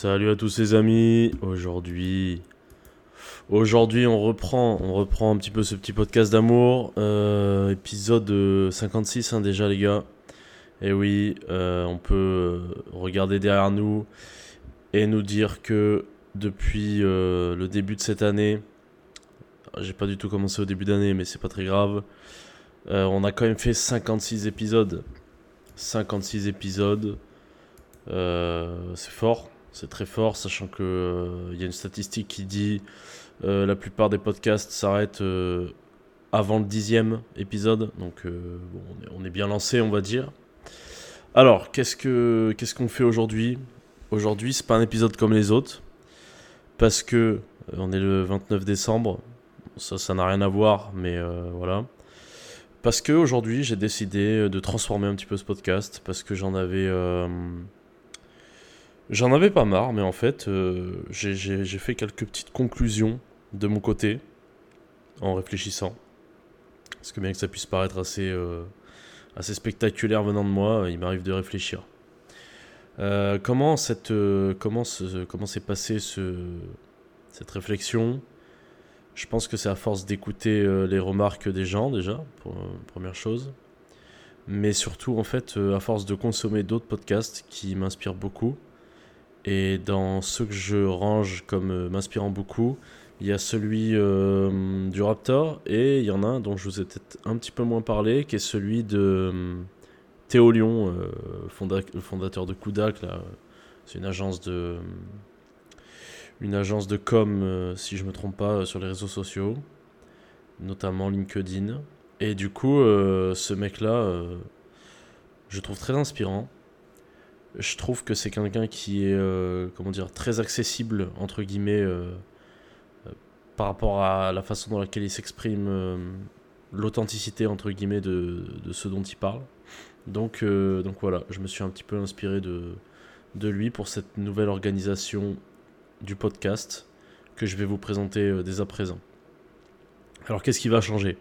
Salut à tous les amis. Aujourd'hui, aujourd'hui on reprend, on reprend un petit peu ce petit podcast d'amour, euh, épisode 56 hein, déjà les gars. Et oui, euh, on peut regarder derrière nous et nous dire que depuis euh, le début de cette année, j'ai pas du tout commencé au début d'année, mais c'est pas très grave. on a quand même fait 56 épisodes. 56 épisodes. c'est fort. C'est très fort, sachant que il euh, y a une statistique qui dit euh, la plupart des podcasts s'arrêtent euh, avant le dixième épisode. Donc on, est, bien lancé, on va dire. Alors, qu'est-ce que qu'est-ce qu'on fait aujourd'hui? Aujourd'hui, c'est pas un épisode comme les autres parce que on est le 29 décembre. Ça, ça n'a rien à voir, mais voilà. Parce que aujourd'hui, j'ai décidé de transformer un petit peu ce podcast parce que j'en avais J'en avais pas marre, mais en fait, euh, j'ai fait quelques petites conclusions de mon côté en réfléchissant. Parce que bien que ça puisse paraître assez, euh, assez spectaculaire venant de moi, il m'arrive de réfléchir. Euh, comment cette comment comment s'est passée ce, cette réflexion? Je pense que c'est à force d'écouter les remarques des gens déjà, première chose. Mais surtout en fait à force de consommer d'autres podcasts qui m'inspirent beaucoup et dans ceux que je range comme euh, m'inspirant beaucoup, il y a celui euh, du Raptor et il y en a un dont je vous ai peut-être un petit peu moins parlé, qui est celui de euh, Théo Lyon, fondateur de Kudak. C'est une agence de une agence de com, si je me trompe pas, sur les réseaux sociaux, notamment LinkedIn. Et du coup, ce mec-là, je trouve très inspirant je trouve que c'est quelqu'un qui est euh, comment dire très accessible entre guillemets euh, euh, par rapport à la façon dans laquelle il s'exprime l'authenticité entre guillemets de, de, ce dont il parle. Donc donc voilà je me suis un petit peu inspiré de de lui pour cette nouvelle organisation du podcast que je vais vous présenter dès à présent. Alors qu'est-ce qui va changer?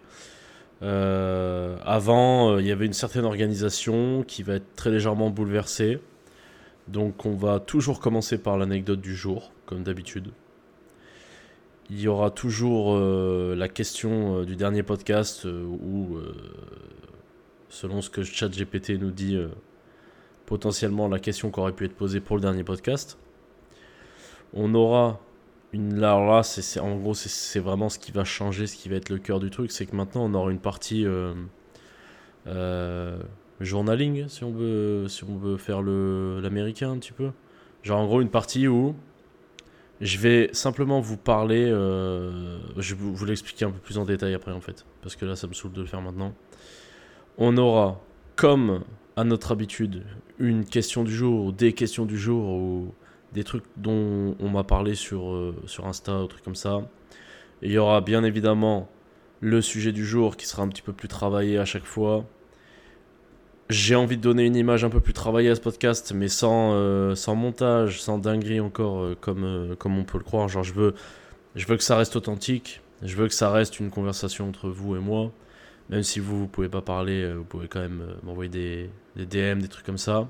Avant, il y avait une certaine organisation qui va être très légèrement bouleversée. Donc on va toujours commencer par l'anecdote du jour, comme d'habitude. Il y aura toujours euh, la question euh, du dernier podcast euh, où, selon ce que ChatGPT nous dit, potentiellement la question qui aurait pu être posée pour le dernier podcast. On aura une. Là, là c'est, en gros, c'est, vraiment ce qui va changer, ce qui va être le cœur du truc. C'est que maintenant, on aura une partie journaling, si on veut, si on veut faire l'américain un petit peu. Genre en gros une partie où je vais simplement vous parler, euh, je vais vous, l'expliquer un peu plus en détail après en fait, parce que là ça me saoule de le faire maintenant. On aura, comme à notre habitude, une question du jour, des questions du jour, ou des trucs dont on m'a parlé sur, euh, sur Insta, ou trucs comme ça. il y aura bien évidemment le sujet du jour qui sera un petit peu plus travaillé à chaque fois j'ai envie de donner une image un peu plus travaillée à ce podcast, mais sans, euh, sans montage, sans dinguerie encore, euh, comme, euh, comme on peut le croire. Genre, je veux, je veux que ça reste authentique. Je veux que ça reste une conversation entre vous et moi. Même si vous, vous pouvez pas parler, vous pouvez quand même m'envoyer des, des, DM, des trucs comme ça.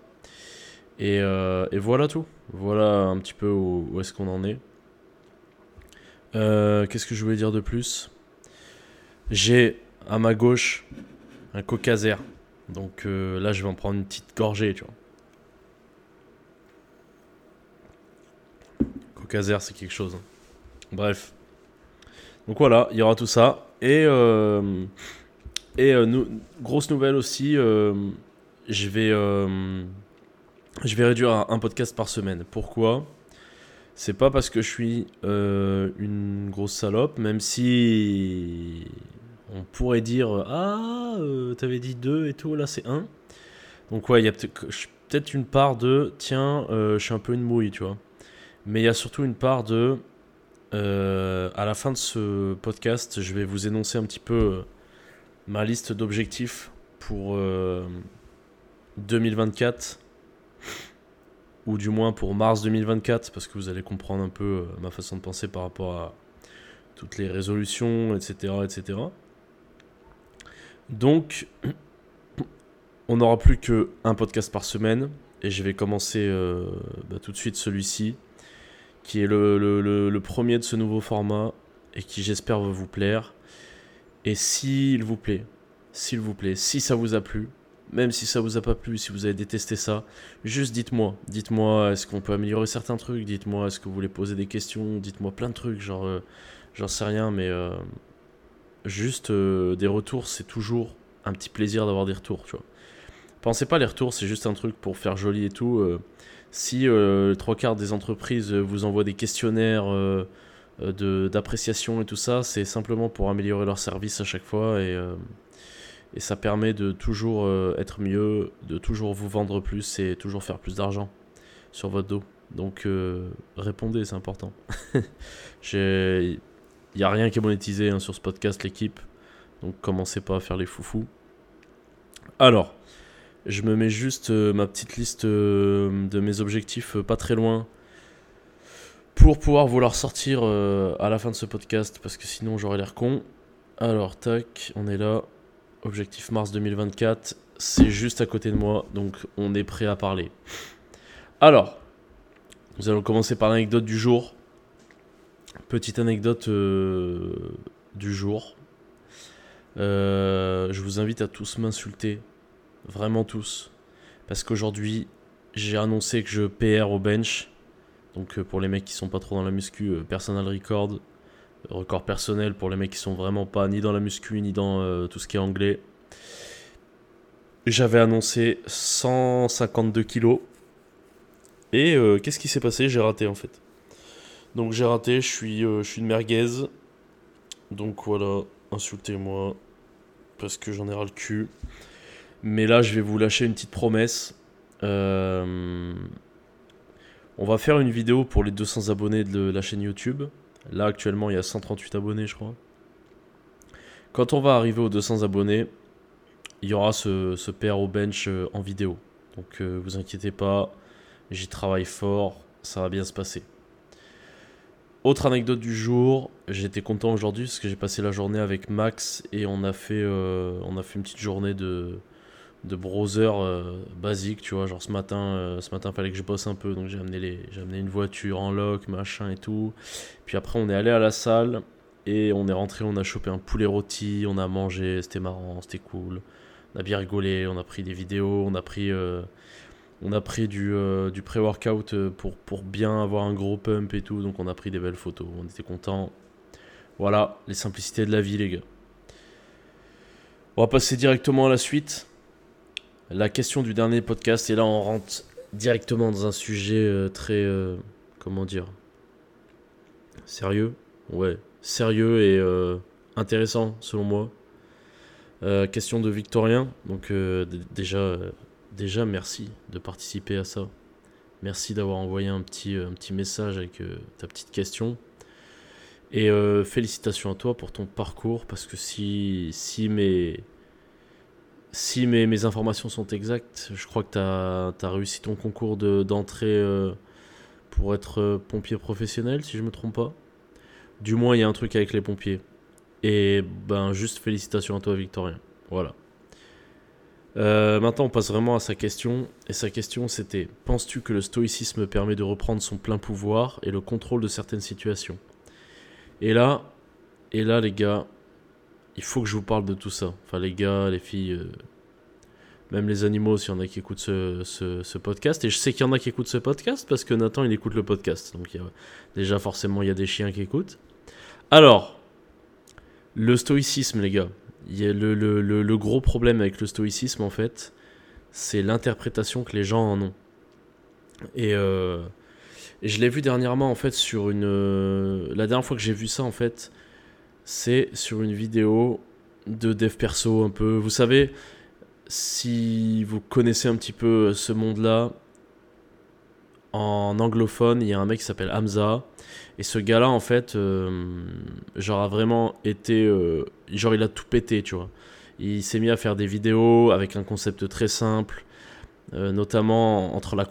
Et, et, voilà tout. Voilà un petit peu où, où est-ce qu'on en est. Qu'est-ce que je voulais dire de plus? J'ai à ma gauche un cocaser. Donc euh, là, je vais en prendre une petite gorgée, tu vois. Cocazer, c'est quelque chose. Hein. Bref. Donc voilà, il y aura tout ça. Et, euh, et euh, grosse nouvelle aussi, je, vais, je vais réduire un podcast par semaine. Pourquoi? C'est pas parce que je suis une grosse salope, même si on pourrait dire Ah, euh, t'avais dit 2 et tout, là c'est 1. Donc, ouais, il y a peut-être une part de Tiens, euh, je suis un peu une mouille, tu vois. Mais il y a surtout une part de euh, À la fin de ce podcast, je vais vous énoncer un petit peu ma liste d'objectifs pour 2024 ou du moins pour mars 2024 parce que vous allez comprendre un peu ma façon de penser par rapport à toutes les résolutions, etc., etc. Donc, on n'aura plus qu'un podcast par semaine. Et je vais commencer euh, bah, tout de suite celui-ci. qui est le, premier de ce nouveau format et qui j'espère va vous plaire. Et s'il vous plaît, s'il vous plaît, si ça vous a plu, même si ça vous a pas plu, si vous avez détesté ça, juste dites-moi. Dites-moi, est-ce qu'on peut améliorer certains trucs? Dites-moi, est-ce que vous voulez poser des questions? Dites-moi plein de trucs, genre, euh, j'en sais rien, mais euh, juste euh, des retours, c'est toujours un petit plaisir d'avoir des retours, tu. Pensez pas les retours, c'est juste un truc pour faire joli et tout. si trois quarts des entreprises vous envoient des questionnaires d'appréciation et tout ça, c'est simplement pour améliorer leur service à chaque fois et et ça permet de toujours euh, être mieux, de toujours vous vendre plus et toujours faire plus d'argent sur votre dos. Donc euh, répondez, c'est important. Il n'y a rien qui est monétisé hein, sur ce podcast, l'équipe. Donc commencez pas à faire les foufous. Alors, je me mets juste euh, ma petite liste de mes objectifs pas très loin pour pouvoir vous la ressortir à la fin de ce podcast parce que sinon j'aurais l'air con. Alors, tac, on est là. Objectif mars 2024, c'est juste à côté de moi, donc on est prêt à parler. Alors, nous allons commencer par l'anecdote du jour. Petite anecdote euh, du jour. Euh, je vous invite à tous m'insulter, vraiment tous, parce qu'aujourd'hui j'ai annoncé que je PR au bench. Donc euh, pour les mecs qui sont pas trop dans la muscu, personal record, Record personnel pour les mecs qui sont vraiment pas ni dans la muscu ni dans tout ce qui est anglais. J'avais annoncé 152 kilos. Et qu'est-ce qui s'est passé? J'ai raté en fait. Donc j'ai raté, je suis, euh, je suis une merguez. Donc voilà, insultez-moi. Parce que j'en ai ras le cul. Mais là, je vais vous lâcher une petite promesse. on va faire une vidéo pour les 200 abonnés de la chaîne YouTube. Là, actuellement, il y a 138 abonnés, je crois. Quand on va arriver aux 200 abonnés, il y aura ce, ce PR au bench euh, en vidéo. Donc, euh, vous inquiétez pas, j'y travaille fort, ça va bien se passer. Autre anecdote du jour, j'étais content aujourd'hui parce que j'ai passé la journée avec Max et on a fait, euh, on a fait une petite journée de, de browser euh, basique, tu vois. Genre ce matin, euh, ce matin, fallait que je bosse un peu, donc j'ai amené, les, j'ai amené une voiture en lock, machin et tout. Puis après, on est allé à la salle et on est rentré, on a chopé un poulet rôti, on a mangé, c'était marrant, c'était cool. On a bien rigolé, on a pris des vidéos, on a pris, euh, on a pris du, du pré-workout pour, pour bien avoir un gros pump et tout, donc on a pris des belles photos, on était contents. Voilà, les simplicités de la vie, les gars. On va passer directement à la suite la question du dernier podcast. Et là, on rentre directement dans un sujet euh, très. Euh, comment dire Sérieux Ouais, sérieux et euh, intéressant, selon moi. question de Victorien. Donc, déjà, déjà, merci de participer à ça. Merci d'avoir envoyé un petit, un petit message avec ta petite question. Et félicitations à toi pour ton parcours, parce que si, si mes si mes, informations sont exactes, je crois que tu as, réussi ton concours d'entrée euh, pour être euh, pompier professionnel, si je me trompe pas. Du moins, il y a un truc avec les pompiers. Et ben, juste félicitations à toi, Victorien. Voilà. Euh, maintenant, on passe vraiment à sa question. Et sa question, c'était Penses-tu que le stoïcisme permet de reprendre son plein pouvoir et le contrôle de certaines situations? Et là, et là, les gars, il faut que je vous parle de tout ça. Enfin, les gars, les filles, euh, même les animaux, s'il y en a qui écoutent ce, podcast. Et je sais qu'il y en a qui écoutent ce podcast parce que Nathan, il écoute le podcast. Donc, y a, déjà, forcément, il y a des chiens qui écoutent. Alors, le stoïcisme, les gars. Y a le, le, gros problème avec le stoïcisme, en fait, c'est l'interprétation que les gens en ont. Et, euh, je l'ai vu dernièrement, en fait, sur une. Euh, la dernière fois que j'ai vu ça, en fait, c'est sur une vidéo de dev perso un peu. Vous savez, si vous connaissez un petit peu ce monde-là, en anglophone, il y a un mec qui s'appelle Hamza. Et ce gars-là, en fait, euh, genre a vraiment été. Euh, genre, il a tout pété, tu vois. Il s'est mis à faire des vidéos avec un concept très simple, euh, notamment entre la,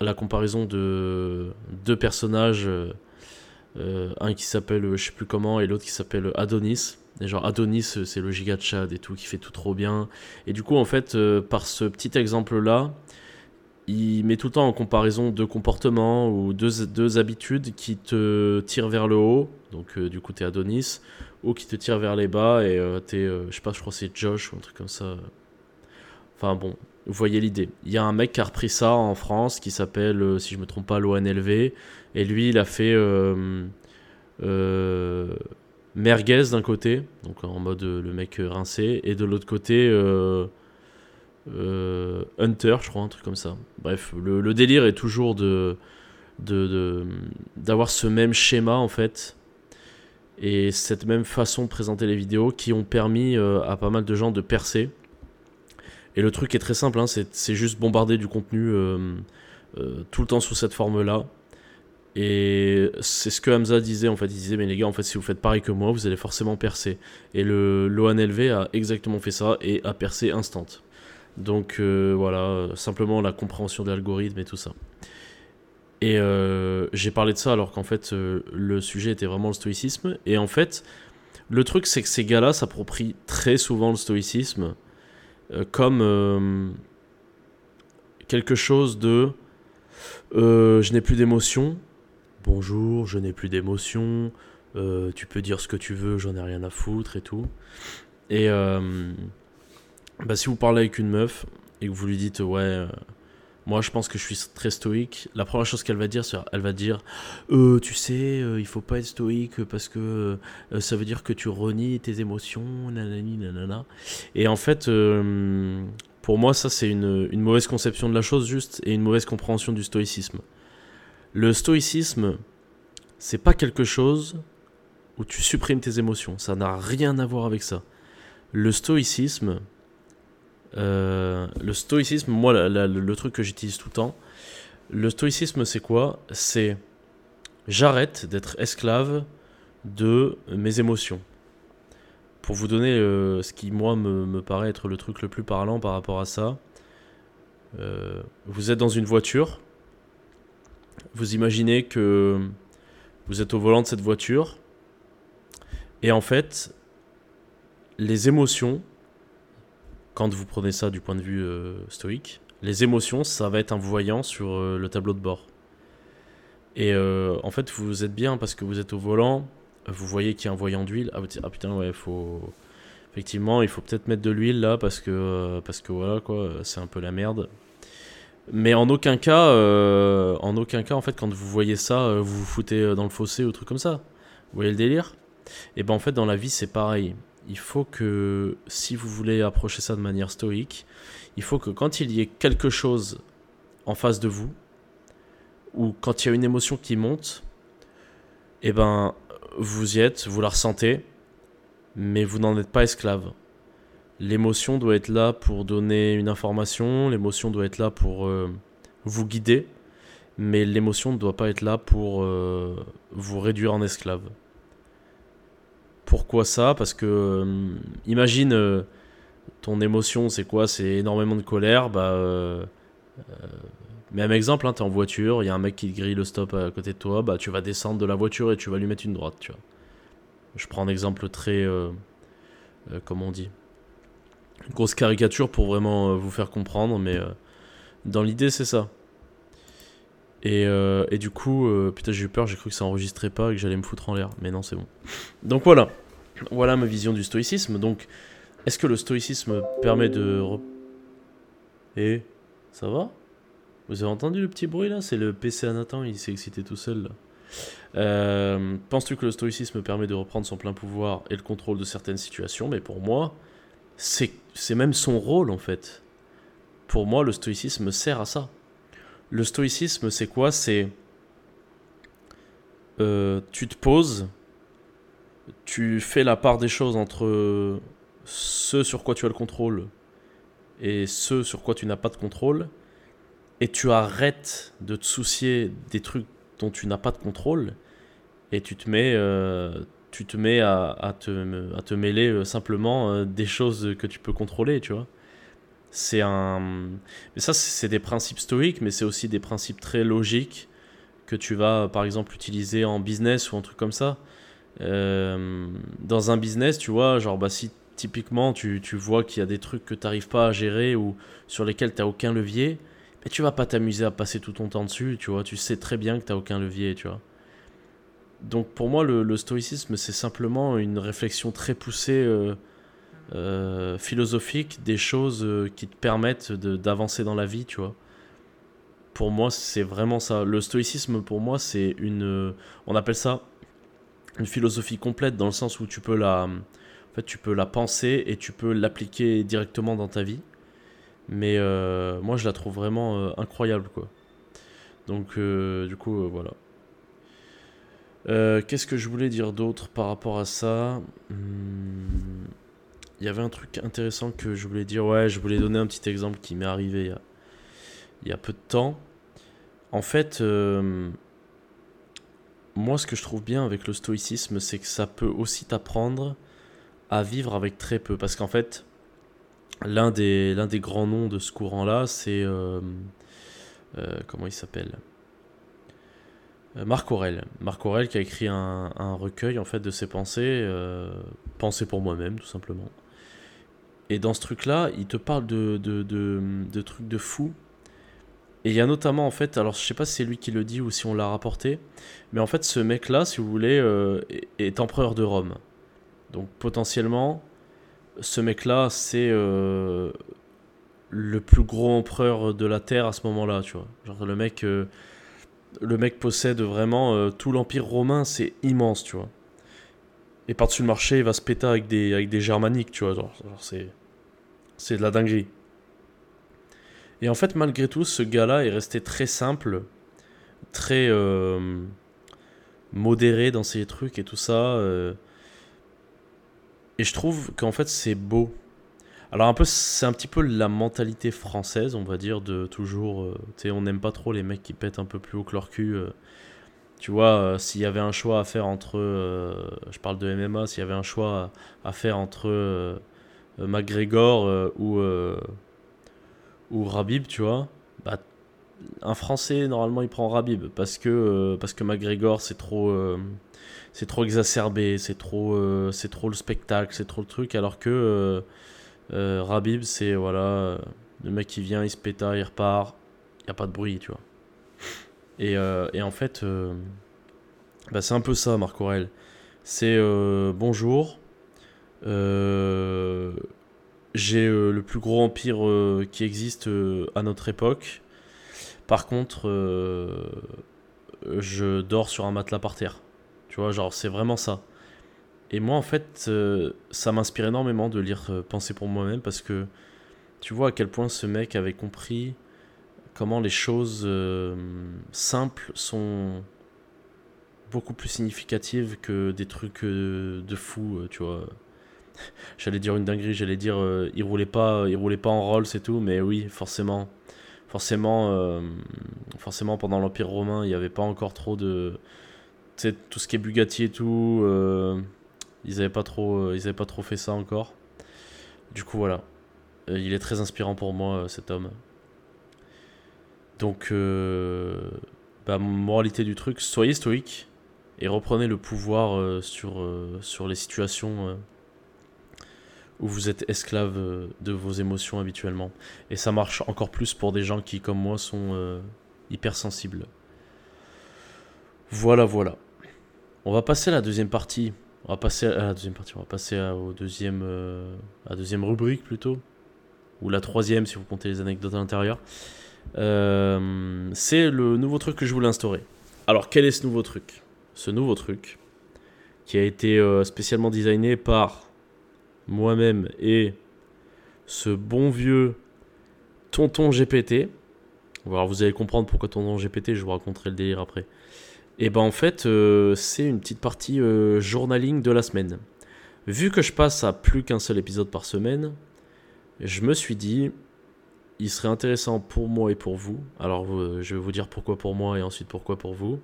la, comparaison de deux personnages un qui s'appelle je sais plus comment et l'autre qui s'appelle Adonis. Et genre Adonis c'est le giga Chad et tout qui fait tout trop bien. Et du coup en fait par ce petit exemple là, il met tout le temps en comparaison deux comportements ou deux, deux habitudes qui te tirent vers le haut, donc du coup t'es Adonis, ou qui te tirent vers les bas et t'es, je sais pas, je crois c'est Josh ou un truc comme ça. Enfin bon, vous voyez l'idée. Il y a un mec qui a repris ça en France qui s'appelle, si je me trompe pas, l'ONLV, et lui il a fait merguez d'un côté, donc en mode le mec rincé, et de l'autre côté euh, Hunter, je crois, un truc comme ça. Bref, le, délire est toujours de d'avoir ce même schéma en fait et cette même façon de présenter les vidéos qui ont permis euh, à pas mal de gens de percer. Et le truc est très simple, hein, c'est juste bombarder du contenu euh, tout le temps sous cette forme-là. Et c'est ce que Hamza disait en fait. Il disait, mais les gars, en fait, si vous faites pareil que moi, vous allez forcément percer. Et le l'ONLV a exactement fait ça et a percé instant. Donc euh, voilà, simplement la compréhension de l'algorithme et tout ça. Et euh, j'ai parlé de ça alors qu'en fait euh, le sujet était vraiment le stoïcisme. Et en fait, le truc c'est que ces gars-là s'approprient très souvent le stoïcisme comme quelque chose de je n'ai plus d'émotion. Bonjour, je n'ai plus d'émotion. tu peux dire ce que tu veux, j'en ai rien à foutre et tout. Et bah, si vous parlez avec une meuf et que vous lui dites ouais euh, moi je pense que je suis très stoïque la première chose qu'elle va dire c'est elle va dire euh, tu sais euh, il faut pas être stoïque parce que ça veut dire que tu renies tes émotions nanani nanana. Et en fait pour moi ça c'est une mauvaise conception de la chose juste et une mauvaise compréhension du stoïcisme. Le stoïcisme c'est pas quelque chose où tu supprimes tes émotions. Ça n'a rien à voir avec ça. Le stoïcisme euh, le stoïcisme, moi, le truc que j'utilise tout le temps, le stoïcisme, c'est quoi? C'est j'arrête d'être esclave de mes émotions. Pour vous donner euh, ce qui, moi, me, paraît être le truc le plus parlant par rapport à ça, euh, vous êtes dans une voiture, vous imaginez que vous êtes au volant de cette voiture, et en fait, les émotions quand vous prenez ça du point de vue euh, stoïque, les émotions, ça va être un voyant sur euh, le tableau de bord. Et euh, en fait, vous êtes bien parce que vous êtes au volant, vous voyez qu'il y a un voyant d'huile. Ah, ah, putain, ouais, faut. Effectivement, il faut peut-être mettre de l'huile là parce que, parce que voilà, quoi, c'est un peu la merde. Mais en aucun cas, en aucun cas, en fait, quand vous voyez ça, vous vous foutez dans le fossé ou truc comme ça. Vous voyez le délire? Et ben en fait, dans la vie, c'est pareil il faut que, si vous voulez approcher ça de manière stoïque, il faut que quand il y ait quelque chose en face de vous, ou quand il y a une émotion qui monte, eh ben, vous y êtes, vous la ressentez, mais vous n'en êtes pas esclave. L'émotion doit être là pour donner une information, l'émotion doit être là pour euh, vous guider, mais l'émotion ne doit pas être là pour euh, vous réduire en esclave. Pourquoi ça Parce que, euh, imagine, euh, ton émotion, c'est quoi? C'est énormément de colère. Bah, euh, même exemple, hein, tu es en voiture, il y a un mec qui grille le stop à côté de toi, bah, tu vas descendre de la voiture et tu vas lui mettre une droite. Tu vois. Je prends un exemple très. comment on dit? Grosse caricature pour vraiment vous faire comprendre, mais dans l'idée, c'est ça. Et, euh, et, du coup, euh, putain, j'ai eu peur, j'ai cru que ça enregistrait pas et que j'allais me foutre en l'air. Mais non, c'est bon. Donc voilà. Voilà ma vision du stoïcisme. Donc, est-ce que le stoïcisme permet de. Et. Ça va? Vous avez entendu le petit bruit là? C'est le PC à Nathan, il s'est excité tout seul là. Euh, penses-tu que le stoïcisme permet de reprendre son plein pouvoir et le contrôle de certaines situations? Mais pour moi, c'est même son rôle en fait. Pour moi, le stoïcisme sert à ça le stoïcisme, c'est quoi? C'est euh, tu te poses, tu fais la part des choses entre ce sur quoi tu as le contrôle et ce sur quoi tu n'as pas de contrôle, et tu arrêtes de te soucier des trucs dont tu n'as pas de contrôle, et tu te mets, euh, tu te mets à, te, à te mêler euh, simplement des choses que tu peux contrôler, tu vois. C'est un. Mais ça, c'est des principes stoïques, mais c'est aussi des principes très logiques que tu vas, par exemple, utiliser en business ou un truc comme ça. Euh, dans un business, tu vois, genre, bah, si typiquement tu, tu vois qu'il y a des trucs que tu n'arrives pas à gérer ou sur lesquels tu n'as aucun levier, mais tu vas pas t'amuser à passer tout ton temps dessus, tu vois. Tu sais très bien que t'as aucun levier, tu vois. Donc pour moi, le, stoïcisme, c'est simplement une réflexion très poussée, euh, euh, philosophique, des choses euh, qui te permettent d'avancer dans la vie, tu vois. Pour moi, c'est vraiment ça. Le stoïcisme, pour moi, c'est une... On appelle ça une philosophie complète dans le sens où tu peux la... En fait, tu peux la penser et tu peux l'appliquer directement dans ta vie. Mais moi, je la trouve vraiment incroyable, quoi. Donc, du coup, voilà. Euh, qu'est-ce que je voulais dire d'autre par rapport à ça? Hmm, Il y avait un truc intéressant que je voulais dire. Ouais, je voulais donner un petit exemple qui m'est arrivé il y, a, peu de temps. En fait, euh, moi, ce que je trouve bien avec le stoïcisme, c'est que ça peut aussi t'apprendre à vivre avec très peu. Parce qu'en fait, l'un des, l'un des grands noms de ce courant-là, c'est. Euh, comment il s'appelle? Euh, Marc Aurel. Marc Aurel qui a écrit un, recueil en fait de ses pensées, euh, pensées pour moi-même tout simplement. Et dans ce truc-là, il te parle de, de, de, trucs de fou. Et il y a notamment en fait, alors je sais pas si c'est lui qui le dit ou si on l'a rapporté, mais en fait ce mec-là, si vous voulez, euh, est empereur de Rome. Donc potentiellement, ce mec-là, c'est le plus gros empereur de la Terre à ce moment-là, tu vois. Genre le mec le mec possède vraiment euh, tout l'empire romain, c'est immense, tu vois. Et par-dessus le marché, il va se péter avec des, avec des germaniques, tu vois. Genre, c'est, c'est de la dinguerie. Et en fait, malgré tout, ce gars-là est resté très simple, très euh, modéré dans ses trucs et tout ça. Euh. et je trouve qu'en fait, c'est beau. Alors un peu, c'est un petit peu la mentalité française, on va dire, de toujours, euh, tu sais, on n'aime pas trop les mecs qui pètent un peu plus haut que leur cul. Tu vois, s'il y avait un choix à faire entre, je parle de MMA, s'il y avait un choix à, faire entre McGregor ou ou Rabib, tu vois, bah, un Français normalement il prend Rabib parce que parce que McGregor c'est trop c'est trop exacerbé, c'est trop c'est trop le spectacle, c'est trop le truc, alors que euh, Rabib, c'est voilà, euh, le mec qui vient, il se péta, il repart, il n'y a pas de bruit, tu vois. Et, euh, et en fait, bah, c'est un peu ça, Marc Aurel. C'est bonjour, j'ai le plus gros empire qui existe à notre époque. Par contre, je dors sur un matelas par terre. Tu vois, genre, c'est vraiment ça. Et moi, en fait, euh, ça m'inspire énormément de lire euh, Penser pour moi-même parce que tu vois à quel point ce mec avait compris comment les choses euh, simples sont beaucoup plus significatives que des trucs de fou, tu vois. J'allais dire une dinguerie, j'allais dire il roulait pas, il roulait pas en Rolls et tout, mais oui, forcément, forcément, forcément pendant l'Empire romain, il n'y avait pas encore trop de, tu tout ce qui est Bugatti et tout ils n'avaient pas, trop, euh, avaient pas trop fait ça encore. Du coup, voilà. Euh, il est très inspirant pour moi, euh, cet homme. Donc, bah, moralité du truc, soyez stoïque et reprenez le pouvoir sur, sur les situations où vous êtes esclave de vos émotions habituellement. Et ça marche encore plus pour des gens qui, comme moi, sont hypersensibles. Voilà, voilà. On va passer à la deuxième partie on va passer à la deuxième partie, on va passer à, au deuxième, euh, à la deuxième rubrique plutôt, ou la troisième si vous comptez les anecdotes à l'intérieur. Euh, c'est le nouveau truc que je voulais instaurer. Alors quel est ce nouveau truc? Ce nouveau truc qui a été euh, spécialement designé par moi-même et ce bon vieux tonton GPT. Alors vous allez comprendre pourquoi tonton GPT, je vous raconterai le délire après. Et ben en fait, euh, c'est une petite partie euh, journaling de la semaine. Vu que je passe à plus qu'un seul épisode par semaine, je me suis dit, il serait intéressant pour moi et pour vous. Alors, euh, je vais vous dire pourquoi pour moi et ensuite pourquoi pour vous.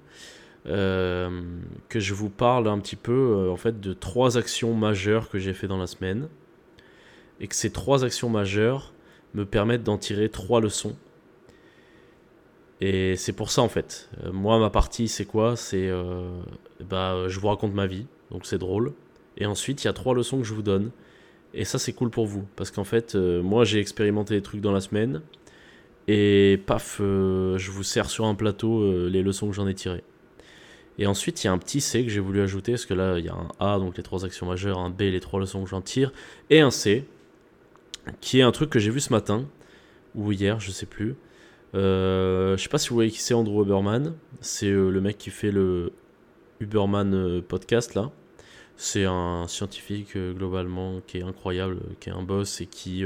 Que je vous parle un petit peu en fait de trois actions majeures que j'ai fait dans la semaine et que ces trois actions majeures me permettent d'en tirer trois leçons et c'est pour ça en fait. Euh, moi, ma partie, c'est quoi? C'est. Euh, bah, je vous raconte ma vie, donc c'est drôle. Et ensuite, il y a trois leçons que je vous donne. Et ça, c'est cool pour vous. Parce qu'en fait, euh, moi, j'ai expérimenté des trucs dans la semaine. Et paf, je vous sers sur un plateau les leçons que j'en ai tirées. Et ensuite, il y a un petit C que j'ai voulu ajouter, parce que là, il y a un A, donc les trois actions majeures, un B, les trois leçons que j'en tire, et un C, qui est un truc que j'ai vu ce matin, ou hier, je sais plus. Euh, je sais pas si vous voyez qui c'est Andrew Huberman. C'est euh, le mec qui fait le Huberman euh, podcast là. C'est un scientifique globalement qui est incroyable, qui est un boss et qui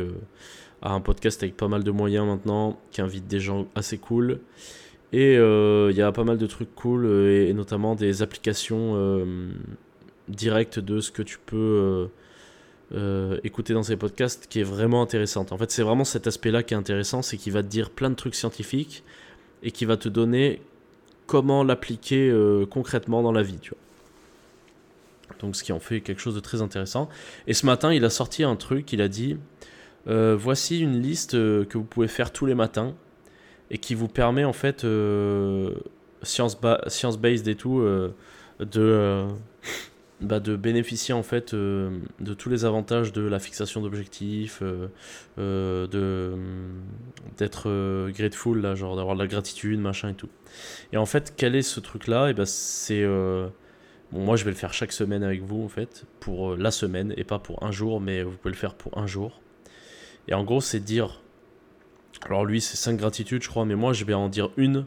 a un podcast avec pas mal de moyens maintenant, qui invite des gens assez cool. Et il y a pas mal de trucs cool et, notamment des applications directes de ce que tu peux euh, écouter dans ces podcasts qui est vraiment intéressante. En fait, c'est vraiment cet aspect-là qui est intéressant, c'est qu'il va te dire plein de trucs scientifiques et qui va te donner comment l'appliquer euh, concrètement dans la vie, tu vois. Donc, ce qui en fait quelque chose de très intéressant. Et ce matin, il a sorti un truc, il a dit euh, voici une liste que vous pouvez faire tous les matins et qui vous permet en fait science-based science et tout de bah, de bénéficier en fait euh, de tous les avantages de la fixation d'objectifs, euh, euh, de d'être grateful là, genre d'avoir de la gratitude, machin et tout. Et en fait, quel est ce truc là Et ben c'est bon, moi je vais le faire chaque semaine avec vous en fait pour la semaine et pas pour un jour, mais vous pouvez le faire pour un jour. Et en gros, c'est dire alors lui c'est 5 gratitudes je crois, mais moi je vais en dire une.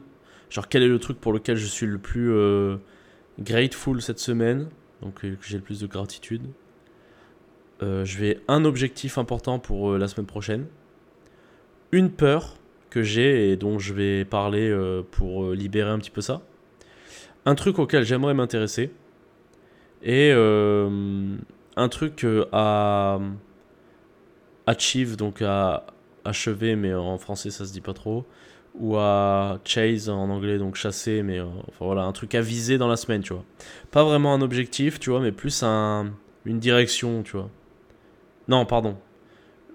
Genre quel est le truc pour lequel je suis le plus grateful cette semaine? Donc euh, j'ai le plus de gratitude. Euh, je vais un objectif important pour euh, la semaine prochaine, une peur que j'ai et dont je vais parler pour libérer un petit peu ça, un truc auquel j'aimerais m'intéresser et un truc à achieve donc à achever mais en français ça se dit pas trop ou à chase en anglais, donc chasser, mais euh, enfin voilà, un truc à viser dans la semaine, tu vois. Pas vraiment un objectif, tu vois, mais plus un, une direction, tu vois. Non, pardon.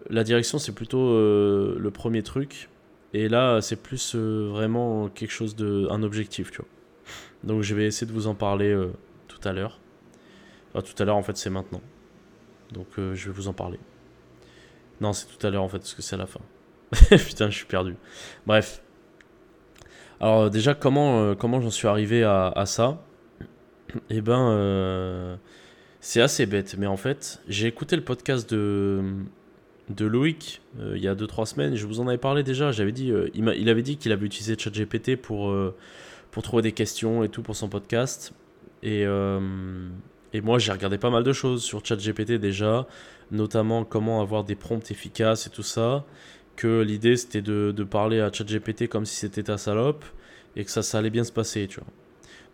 La direction, c'est plutôt euh, le premier truc. Et là, c'est plus euh, vraiment quelque chose de. un objectif, tu vois. Donc je vais essayer de vous en parler tout à l'heure. Enfin, tout à l'heure, en fait, c'est maintenant. Donc je vais vous en parler. Non, c'est tout à l'heure, en fait, parce que c'est à la fin. Putain, je suis perdu. Bref. Alors déjà, comment, euh, comment j'en suis arrivé à, ça? Eh ben, euh, c'est assez bête, mais en fait, j'ai écouté le podcast de, de Loïc euh, il y a 2-3 semaines, je vous en avais parlé déjà, j'avais dit, il, il, avait dit qu'il avait utilisé ChatGPT pour, pour trouver des questions et tout pour son podcast. Et, et moi, j'ai regardé pas mal de choses sur ChatGPT déjà, notamment comment avoir des prompts efficaces et tout ça que l'idée c'était de, parler à ChatGPT comme si c'était ta salope et que ça, ça allait bien se passer, tu vois.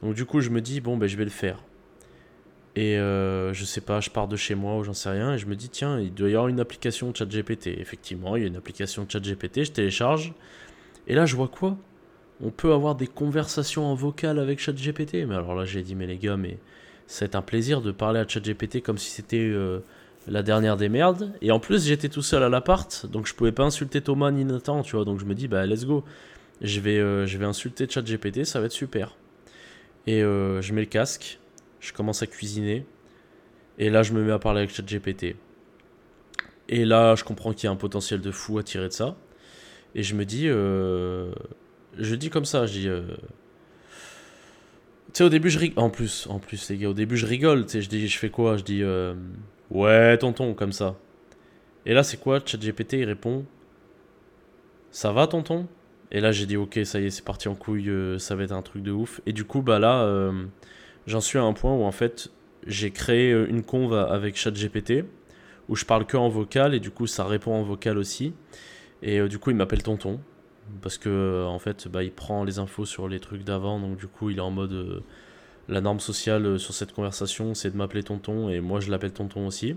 Donc du coup, je me dis, bon, ben je vais le faire. Et euh, je sais pas, je pars de chez moi ou j'en sais rien, et je me dis, tiens, il doit y avoir une application ChatGPT. Effectivement, il y a une application ChatGPT, je télécharge. Et là, je vois quoi? On peut avoir des conversations en vocal avec ChatGPT. Mais alors là, j'ai dit, mais les gars, mais c'est un plaisir de parler à ChatGPT comme si c'était euh, la dernière des merdes. Et en plus, j'étais tout seul à l'appart, donc je pouvais pas insulter Thomas ni Nathan, tu vois. Donc je me dis, bah let's go. Je vais, euh, je vais insulter ChatGPT, ça va être super. Et euh, je mets le casque, je commence à cuisiner. Et là, je me mets à parler avec ChatGPT. Et là, je comprends qu'il y a un potentiel de fou à tirer de ça. Et je me dis, je dis comme ça, je dis. Tu sais, au début, je rigole. En plus, en plus, les gars, au début, je rigole. Tu sais, je dis, je fais quoi? Je dis. Ouais, tonton, comme ça. Et là, c'est quoi? ChatGPT, il répond Ça va, tonton? Et là, j'ai dit Ok, ça y est, c'est parti en couille, euh, ça va être un truc de ouf. Et du coup, bah là, euh, j'en suis à un point où en fait, j'ai créé euh, une conve avec ChatGPT où je parle que en vocal et du coup, ça répond en vocal aussi. Et du coup, il m'appelle tonton parce que en fait, bah, il prend les infos sur les trucs d'avant, donc du coup, il est en mode la norme sociale euh, sur cette conversation, c'est de m'appeler tonton et moi je l'appelle tonton aussi.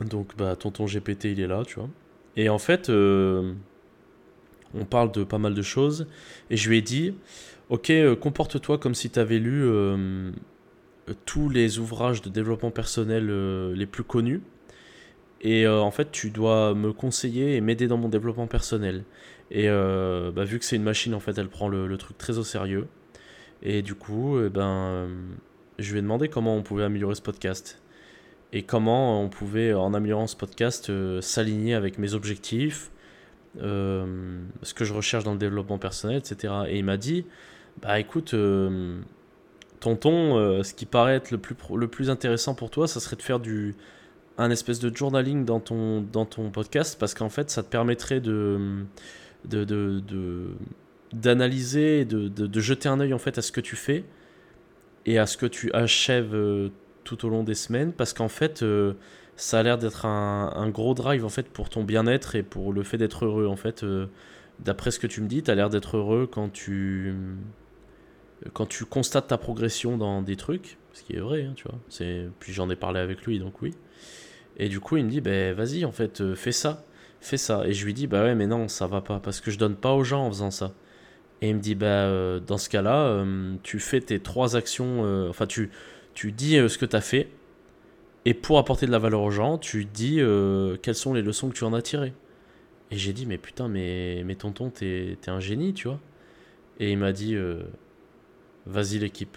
Donc bah tonton GPT il est là, tu vois. Et en fait, euh, on parle de pas mal de choses et je lui ai dit, ok, euh, comporte-toi comme si tu avais lu tous les ouvrages de développement personnel les plus connus. Et en fait, tu dois me conseiller et m'aider dans mon développement personnel. Et bah, vu que c'est une machine, en fait, elle prend le truc très au sérieux. Et du coup, eh ben, euh, je lui ai demandé comment on pouvait améliorer ce podcast. Et comment on pouvait, en améliorant ce podcast, euh, s'aligner avec mes objectifs ce que je recherche dans le développement personnel, etc. Et il m'a dit, bah écoute, tonton, ce qui paraît être le plus, le plus intéressant pour toi, ça serait de faire du, un espèce de journaling dans ton, dans ton podcast, parce qu'en fait, ça te permettrait de, de, de, d'analyser, de, de, jeter un œil en fait à ce que tu fais et à ce que tu achèves euh, tout au long des semaines parce qu'en fait euh, ça a l'air d'être un, un, gros drive en fait pour ton bien-être et pour le fait d'être heureux en fait euh, d'après ce que tu me dis tu as l'air d'être heureux quand tu quand tu constates ta progression dans des trucs ce qui est vrai hein, tu vois. C'est puis j'en ai parlé avec lui donc oui et du coup il me dit ben vas-y en fait fais ça fais ça et je lui dis bah ouais mais non ça va pas parce que je donne pas aux gens en faisant ça et il me dit, bah, euh, dans ce cas-là, euh, tu fais tes trois actions, euh, enfin, tu, tu dis ce que tu as fait, et pour apporter de la valeur aux gens, tu dis quelles sont les leçons que tu en as tirées. Et j'ai dit, mais putain, mais, mais tonton, t'es es un génie, tu vois. Et il m'a dit, vas-y l'équipe.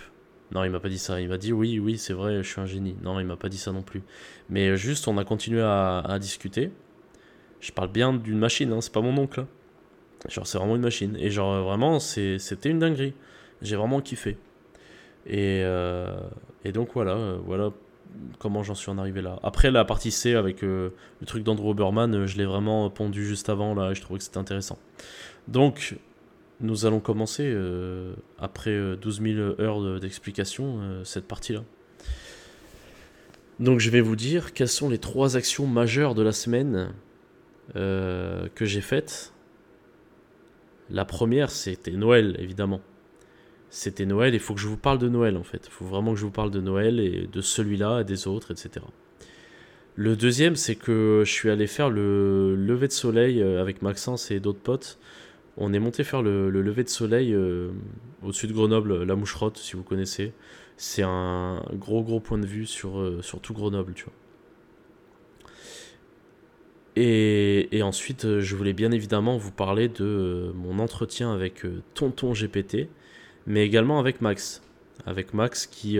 Non, il m'a pas dit ça. Il m'a dit, oui, oui, c'est vrai, je suis un génie. Non, il m'a pas dit ça non plus. Mais juste, on a continué à, discuter. Je parle bien d'une machine, hein, c'est pas mon oncle. Hein. Genre, c'est vraiment une machine. Et genre, vraiment, c'était une dinguerie. J'ai vraiment kiffé. Et, euh, et donc, voilà, euh, voilà comment j'en suis en arrivé là. Après, la partie C avec euh, le truc d'Andrew Oberman, je l'ai vraiment pondu juste avant, là, et je trouvais que c'était intéressant. Donc, nous allons commencer, après 12 000 heures d'explication, cette partie-là. Donc, je vais vous dire quelles sont les trois actions majeures de la semaine que j'ai faites la première, c'était Noël, évidemment. C'était Noël, il faut que je vous parle de Noël, en fait. Il faut vraiment que je vous parle de Noël et de celui-là et des autres, etc. Le deuxième, c'est que je suis allé faire le lever de soleil euh, avec Maxence et d'autres potes. On est monté faire le, lever de soleil euh, au-dessus de Grenoble, la Moucherotte, si vous connaissez. C'est un gros, gros point de vue sur, euh, tout Grenoble, tu vois. Et, ensuite, euh, je voulais bien évidemment vous parler de mon entretien avec Tonton GPT, mais également avec Max. Avec Max qui,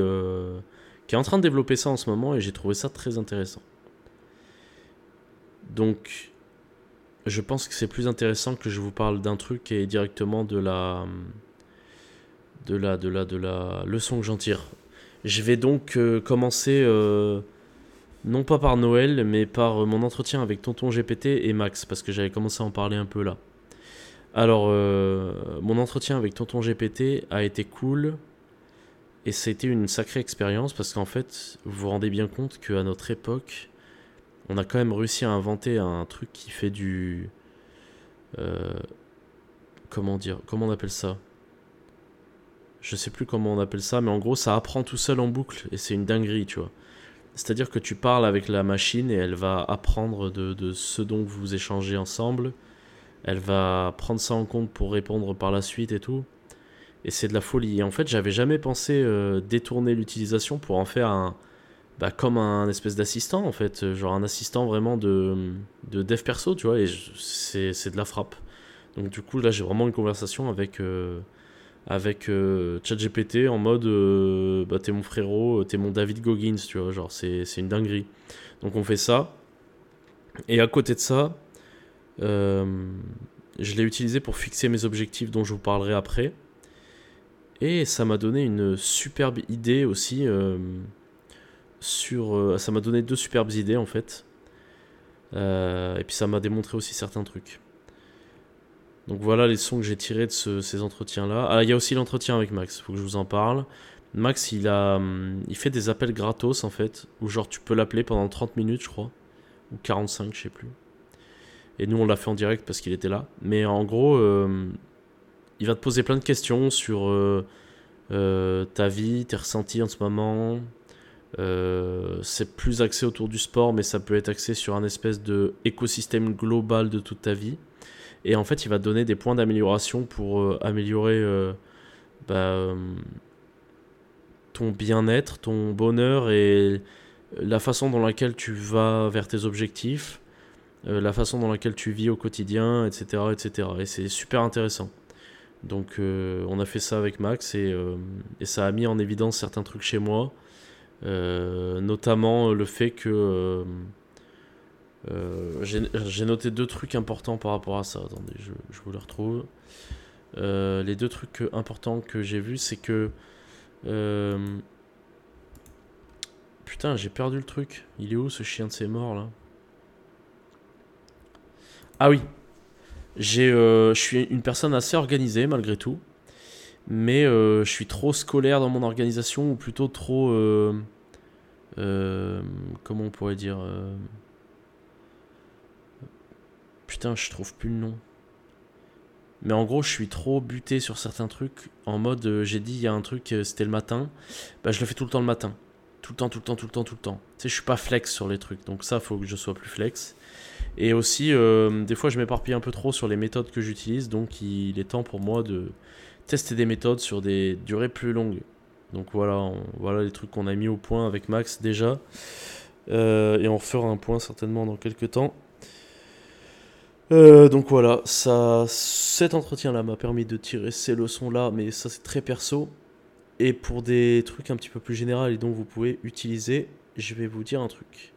qui est en train de développer ça en ce moment et j'ai trouvé ça très intéressant. Donc, je pense que c'est plus intéressant que je vous parle d'un truc et directement de la, de la, de la, de la leçon que j'en tire. Je vais donc commencer non pas par Noël, mais par euh, mon entretien avec Tonton GPT et Max, parce que j'avais commencé à en parler un peu là. Alors, euh, mon entretien avec Tonton GPT a été cool, et été une sacrée expérience, parce qu'en fait, vous vous rendez bien compte qu'à notre époque, on a quand même réussi à inventer un truc qui fait du... Euh, comment dire Comment on appelle ça? Je sais plus comment on appelle ça, mais en gros, ça apprend tout seul en boucle et c'est une dinguerie, tu vois. C'est-à-dire que tu parles avec la machine et elle va apprendre de, ce dont vous échangez ensemble. Elle va prendre ça en compte pour répondre par la suite et tout. Et c'est de la folie. Et en fait, j'avais jamais pensé euh, détourner l'utilisation pour en faire un. Bah, comme un espèce d'assistant, en fait. Genre un assistant vraiment de, de dev perso, tu vois. Et c'est de la frappe. Donc, du coup, là, j'ai vraiment une conversation avec. Euh, avec euh, ChatGPT en mode euh, bah, t'es mon frérot, t'es mon David Goggins, tu vois, genre c'est, une dinguerie. Donc on fait ça. Et à côté de ça, euh, je l'ai utilisé pour fixer mes objectifs dont je vous parlerai après. Et ça m'a donné une superbe idée aussi. Sur, ça m'a donné deux superbes idées en fait. et puis ça m'a démontré aussi certains trucs. Donc voilà les sons que j'ai tirés de ces entretiens-là. Ah, il y a aussi l'entretien avec Max, il faut que je vous en parle. Max, il, a, hum, il fait des appels gratos en fait, où genre tu peux l'appeler pendant 30 minutes, je crois, ou 45, je sais plus. Et nous, on l'a fait en direct parce qu'il était là. Mais en gros, euh, il va te poser plein de questions sur euh, euh, ta vie, tes ressentis en ce moment. C'est plus axé autour du sport, mais ça peut être axé sur un espèce de écosystème global de toute ta vie. Et en fait, il va donner des points d'amélioration pour euh, améliorer euh, bah, euh, ton bien-être, ton bonheur et la façon dans laquelle tu vas vers tes objectifs, la façon dans laquelle tu vis au quotidien, etc. etc. Et c'est super intéressant. Donc on a fait ça avec Max et, et, ça a mis en évidence certains trucs chez moi, notamment le fait que Euh, j'ai noté deux trucs importants par rapport à ça. Attendez, je, vous les retrouve. Euh, les deux trucs importants que j'ai vus, c'est que. Euh, putain, j'ai perdu le truc. Il est où ce chien de ses morts là? Ah oui. Je suis une personne assez organisée malgré tout. Mais je suis trop scolaire dans mon organisation, ou plutôt trop. comment on pourrait dire Putain, je trouve plus le nom. Mais en gros, je suis trop buté sur certains trucs. En mode, euh, j'ai dit, il y a un truc, euh, c'était le matin. Bah, je le fais tout le temps le matin. Tout le temps, tout le temps, tout le temps, tout le temps. Tu sais, je suis pas flex sur les trucs. Donc ça, faut que je sois plus flex. Et aussi, euh, des fois, je m'éparpille un peu trop sur les méthodes que j'utilise. Donc il est temps pour moi de tester des méthodes sur des durées plus longues. Donc voilà, voilà les trucs qu'on a mis au point avec Max déjà. et on fera un point certainement dans quelques temps. Euh, donc voilà, ça, cet entretien-là m'a permis de tirer ces leçons-là, mais ça c'est très perso. Et pour des trucs un petit peu plus généraux et dont vous pouvez utiliser, je vais vous dire un truc.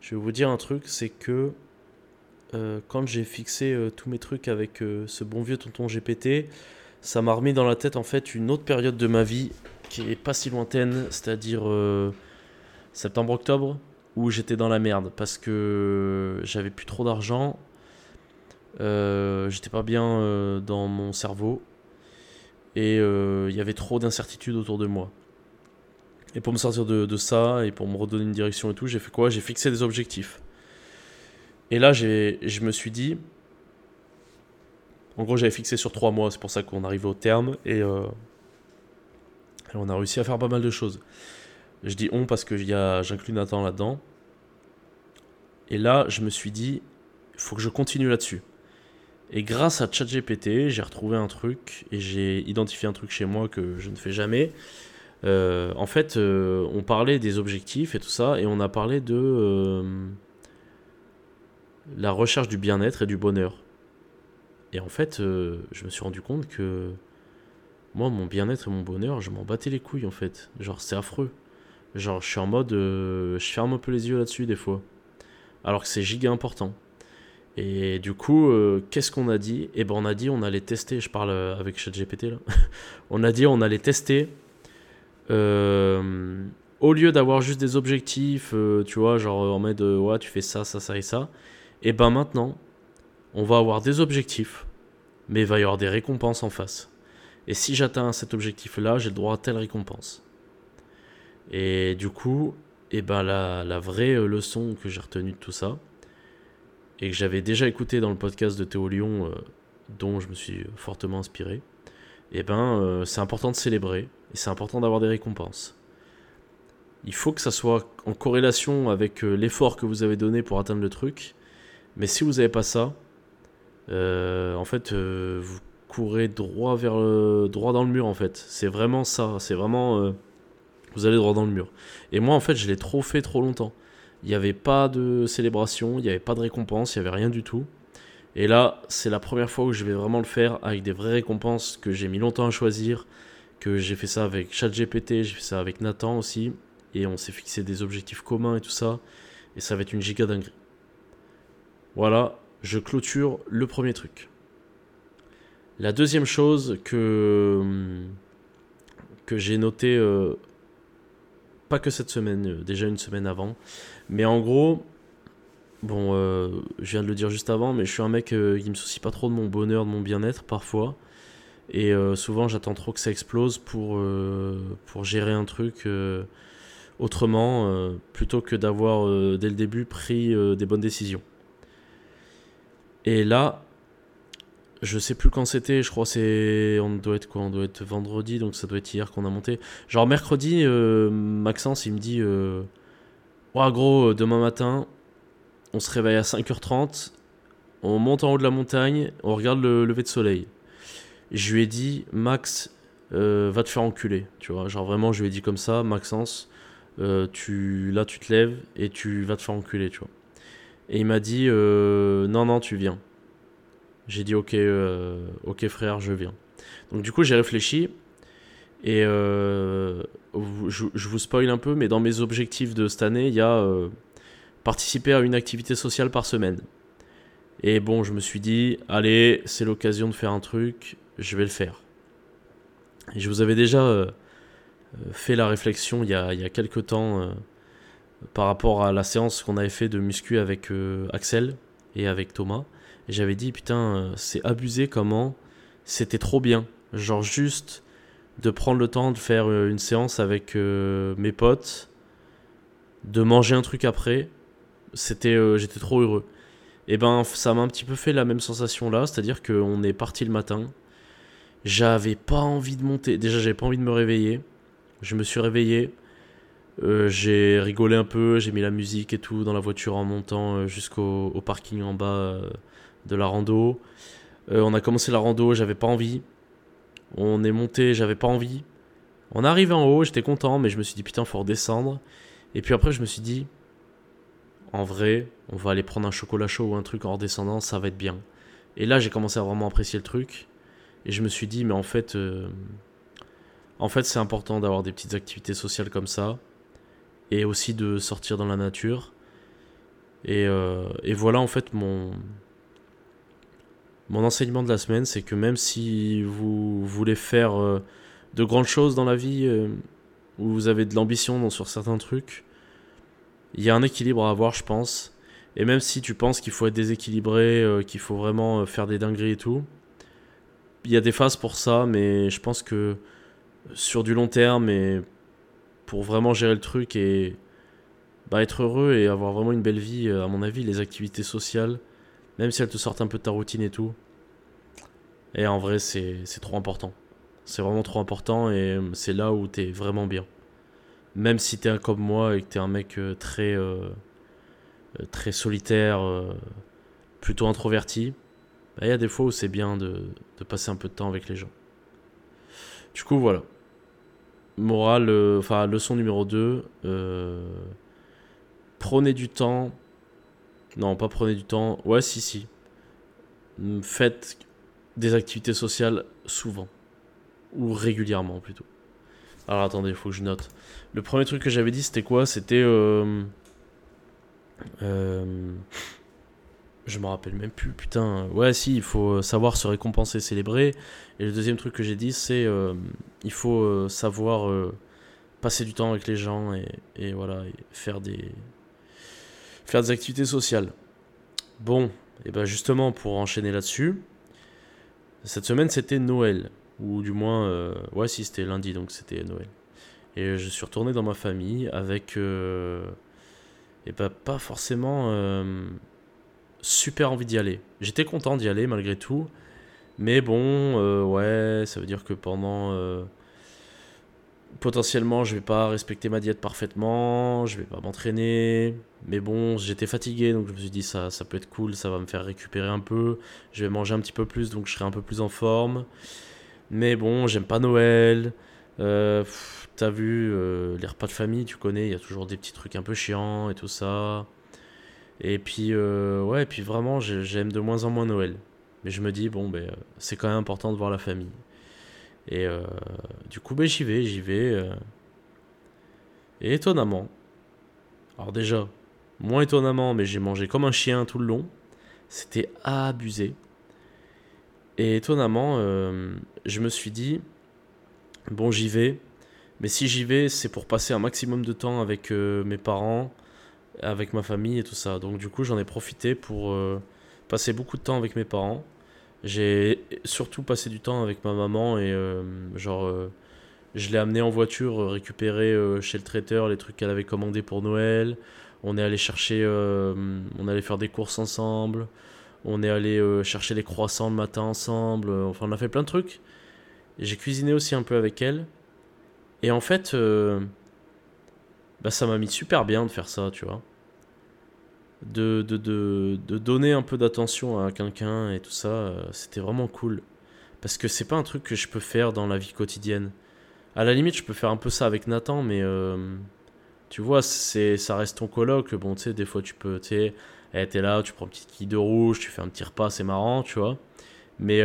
Je vais vous dire un truc, c'est que euh, quand j'ai fixé euh, tous mes trucs avec ce bon vieux tonton GPT, ça m'a remis dans la tête en fait une autre période de ma vie qui est pas si lointaine, c'est-à-dire septembre-octobre, où j'étais dans la merde parce que j'avais plus trop d'argent euh, j'étais pas bien euh, dans mon cerveau et euh, il y avait trop d'incertitudes autour de moi. Et pour me sortir de, ça et pour me redonner une direction et tout, j'ai fait quoi? J'ai fixé des objectifs. Et là, je me suis dit. En gros, j'avais fixé sur trois mois, c'est pour ça qu'on arrivait au terme et, on a réussi à faire pas mal de choses. Je dis on parce que j'inclus Nathan là-dedans. Et là, je me suis dit, il faut que je continue là-dessus. Et grâce à ChatGPT, j'ai retrouvé un truc et j'ai identifié un truc chez moi que je ne fais jamais. Euh, en fait, euh, on parlait des objectifs et tout ça, et on a parlé de euh, la recherche du bien-être et du bonheur. Et en fait, je me suis rendu compte que moi, mon bien-être et mon bonheur, je m'en battais les couilles en fait. Genre, c'est affreux. Genre, je suis en mode. je ferme un peu les yeux là-dessus des fois. Alors que c'est giga important. Et du coup, euh, qu'est-ce qu'on a dit? Eh ben, on a dit on allait tester. Je parle euh, avec ChatGPT là. on a dit on allait tester. Euh, au lieu d'avoir juste des objectifs, tu vois, genre en mode ouais, tu fais ça, ça, ça et ça. Et ben maintenant, on va avoir des objectifs, mais il va y avoir des récompenses en face. Et si j'atteins cet objectif-là, j'ai le droit à telle récompense. Et du coup, et ben la, vraie leçon que j'ai retenue de tout ça, et que j'avais déjà écouté dans le podcast de Théo Lyon, euh, dont je me suis fortement inspiré, et eh ben euh, c'est important de célébrer et c'est important d'avoir des récompenses. Il faut que ça soit en corrélation avec euh, l'effort que vous avez donné pour atteindre le truc, mais si vous n'avez pas ça, en fait, vous courez droit vers droit dans le mur en fait. C'est vraiment ça, c'est vraiment vous allez droit dans le mur. Et moi en fait, je l'ai trop fait trop longtemps. Il n'y avait pas de célébration, il n'y avait pas de récompense, il n'y avait rien du tout. Et là, c'est la première fois où je vais vraiment le faire avec des vraies récompenses que j'ai mis longtemps à choisir, que j'ai fait ça avec ChatGPT, j'ai fait ça avec Nathan aussi, et on s'est fixé des objectifs communs et tout ça, et ça va être une giga dinguerie. Voilà, je clôture le premier truc. La deuxième chose que, j'ai noté, euh, pas que cette semaine, euh, déjà une semaine avant, mais en gros, bon, euh, je viens de le dire juste avant, mais je suis un mec euh, qui me soucie pas trop de mon bonheur, de mon bien-être parfois. Et souvent, j'attends trop que ça explose pour gérer un truc autrement, plutôt que d'avoir dès le début pris des bonnes décisions. Et là, je sais plus quand c'était, je crois c'est on doit être quoi, on doit être vendredi donc ça doit être hier qu'on a monté. Genre mercredi Maxence il me dit Ouais, gros, euh, demain matin, on se réveille à 5h30, on monte en haut de la montagne, on regarde le lever de soleil. Je lui ai dit, Max, euh, va te faire enculer, tu vois. Genre vraiment, je lui ai dit comme ça, Maxence, euh, tu, là tu te lèves et tu vas te faire enculer, tu vois. Et il m'a dit, non, non, tu viens. J'ai dit, ok, ok frère, je viens. Donc du coup, j'ai réfléchi et je, vous spoil un peu, mais dans mes objectifs de cette année, il y a euh, participer à une activité sociale par semaine. Et bon, je me suis dit, allez, c'est l'occasion de faire un truc, je vais le faire. Je vous avais déjà euh, fait la réflexion il y a, il y a quelques temps euh, par rapport à la séance qu'on avait fait de muscu avec euh, Axel et avec Thomas. J'avais dit, putain, c'est abusé comment c'était trop bien. Genre juste de prendre le temps de faire une séance avec mes potes, de manger un truc après. C'était, j'étais trop heureux. Et ben ça m'a un petit peu fait la même sensation là, c'est-à-dire qu'on est parti le matin. J'avais pas envie de monter, déjà j'avais pas envie de me réveiller. Je me suis réveillé, euh, j'ai rigolé un peu, j'ai mis la musique et tout dans la voiture en montant euh, jusqu'au parking en bas euh, de la rando. on a commencé la rando, j'avais pas envie. On est monté, j'avais pas envie. On arrive en haut, j'étais content, mais je me suis dit putain, faut redescendre. Et puis après, je me suis dit, en vrai, on va aller prendre un chocolat chaud ou un truc en redescendant, ça va être bien. Et là, j'ai commencé à vraiment apprécier le truc. Et je me suis dit, mais en fait, en fait, c'est important d'avoir des petites activités sociales comme ça. Et aussi de sortir dans la nature. Et, euh, et voilà, en fait, mon, mon enseignement de la semaine, c'est que même si vous voulez faire euh, de grandes choses dans la vie, ou vous avez de l'ambition sur certains trucs, il y a un équilibre à avoir, je pense. Et même si tu penses qu'il faut être déséquilibré, euh, qu'il faut vraiment euh, faire des dingueries et tout, il y a des phases pour ça, mais je pense que sur du long terme et pour vraiment gérer le truc et bah, être heureux et avoir vraiment une belle vie, euh, à mon avis, les activités sociales, même si elles te sortent un peu de ta routine et tout, et en vrai, c'est trop important. C'est vraiment trop important et c'est là où t'es vraiment bien même si t'es comme moi et que t'es un mec euh, très, euh, euh, très solitaire, plutôt introverti, bah, il y a des fois où c'est bien de, passer un peu de temps avec les gens. Du coup, voilà. Morale, enfin, leçon numéro 2. prenez du temps. Non, pas prenez du temps. Ouais, si, si. Faites des activités sociales souvent. Ou régulièrement plutôt. Alors attendez, il faut que je note. Le premier truc que j'avais dit, c'était quoi? C'était. Euh, euh, je me rappelle même plus, putain. Ouais, si, il faut savoir se récompenser, célébrer. Et le deuxième truc que j'ai dit, c'est euh, il faut savoir passer du temps avec les gens et, voilà, faire des faire des activités sociales. Bon, et ben justement pour enchaîner là-dessus, cette semaine c'était Noël ou du moins, ouais si c'était lundi donc c'était Noël. Et je suis retourné dans ma famille avec. Euh, et bah, pas forcément euh, super envie d'y aller. J'étais content d'y aller malgré tout. Mais bon, euh, ouais, ça veut dire que pendant. potentiellement, je vais pas respecter ma diète parfaitement, je vais pas m'entraîner. Mais bon, j'étais fatigué, donc je me suis dit ça, ça peut être cool, ça va me faire récupérer un peu. Je vais manger un petit peu plus, donc je serai un peu plus en forme. Mais bon, j'aime pas Noël. Euh, T'as vu euh, les repas de famille, tu connais, il y a toujours des petits trucs un peu chiants et tout ça. Et puis, euh, ouais, et puis vraiment, j'aime de moins en moins Noël. Mais je me dis, bon, ben, c'est quand même important de voir la famille. Et euh, du coup, ben, j'y vais, j'y vais. Et étonnamment, alors déjà, moins étonnamment, mais j'ai mangé comme un chien tout le long. C'était abusé. Et étonnamment, je me suis dit, bon, j'y vais. Mais si j'y vais, c'est pour passer un maximum de temps avec euh, mes parents, avec ma famille et tout ça. Donc du coup, j'en ai profité pour euh, passer beaucoup de temps avec mes parents. J'ai surtout passé du temps avec ma maman et euh, genre je l'ai amené en voiture récupérer chez le traiteur les trucs qu'elle avait commandés pour Noël. On est allé chercher, on allait faire des courses ensemble. On est allé chercher les croissants le matin ensemble. Enfin, on a fait plein de trucs. J'ai cuisiné aussi un peu avec elle. Et en fait, euh, bah, ça m'a mis super bien de faire ça, tu vois. De, de, de, de donner un peu d'attention à quelqu'un et tout ça, euh, c'était vraiment cool. Parce que c'est pas un truc que je peux faire dans la vie quotidienne. À la limite, je peux faire un peu ça avec Nathan, mais euh, tu vois, c'est, ça reste ton coloc. Bon, tu sais, des fois, tu peux, tu sais, eh, t'es là, tu prends une petite quille de rouge, tu fais un petit repas, c'est marrant, tu vois. Mais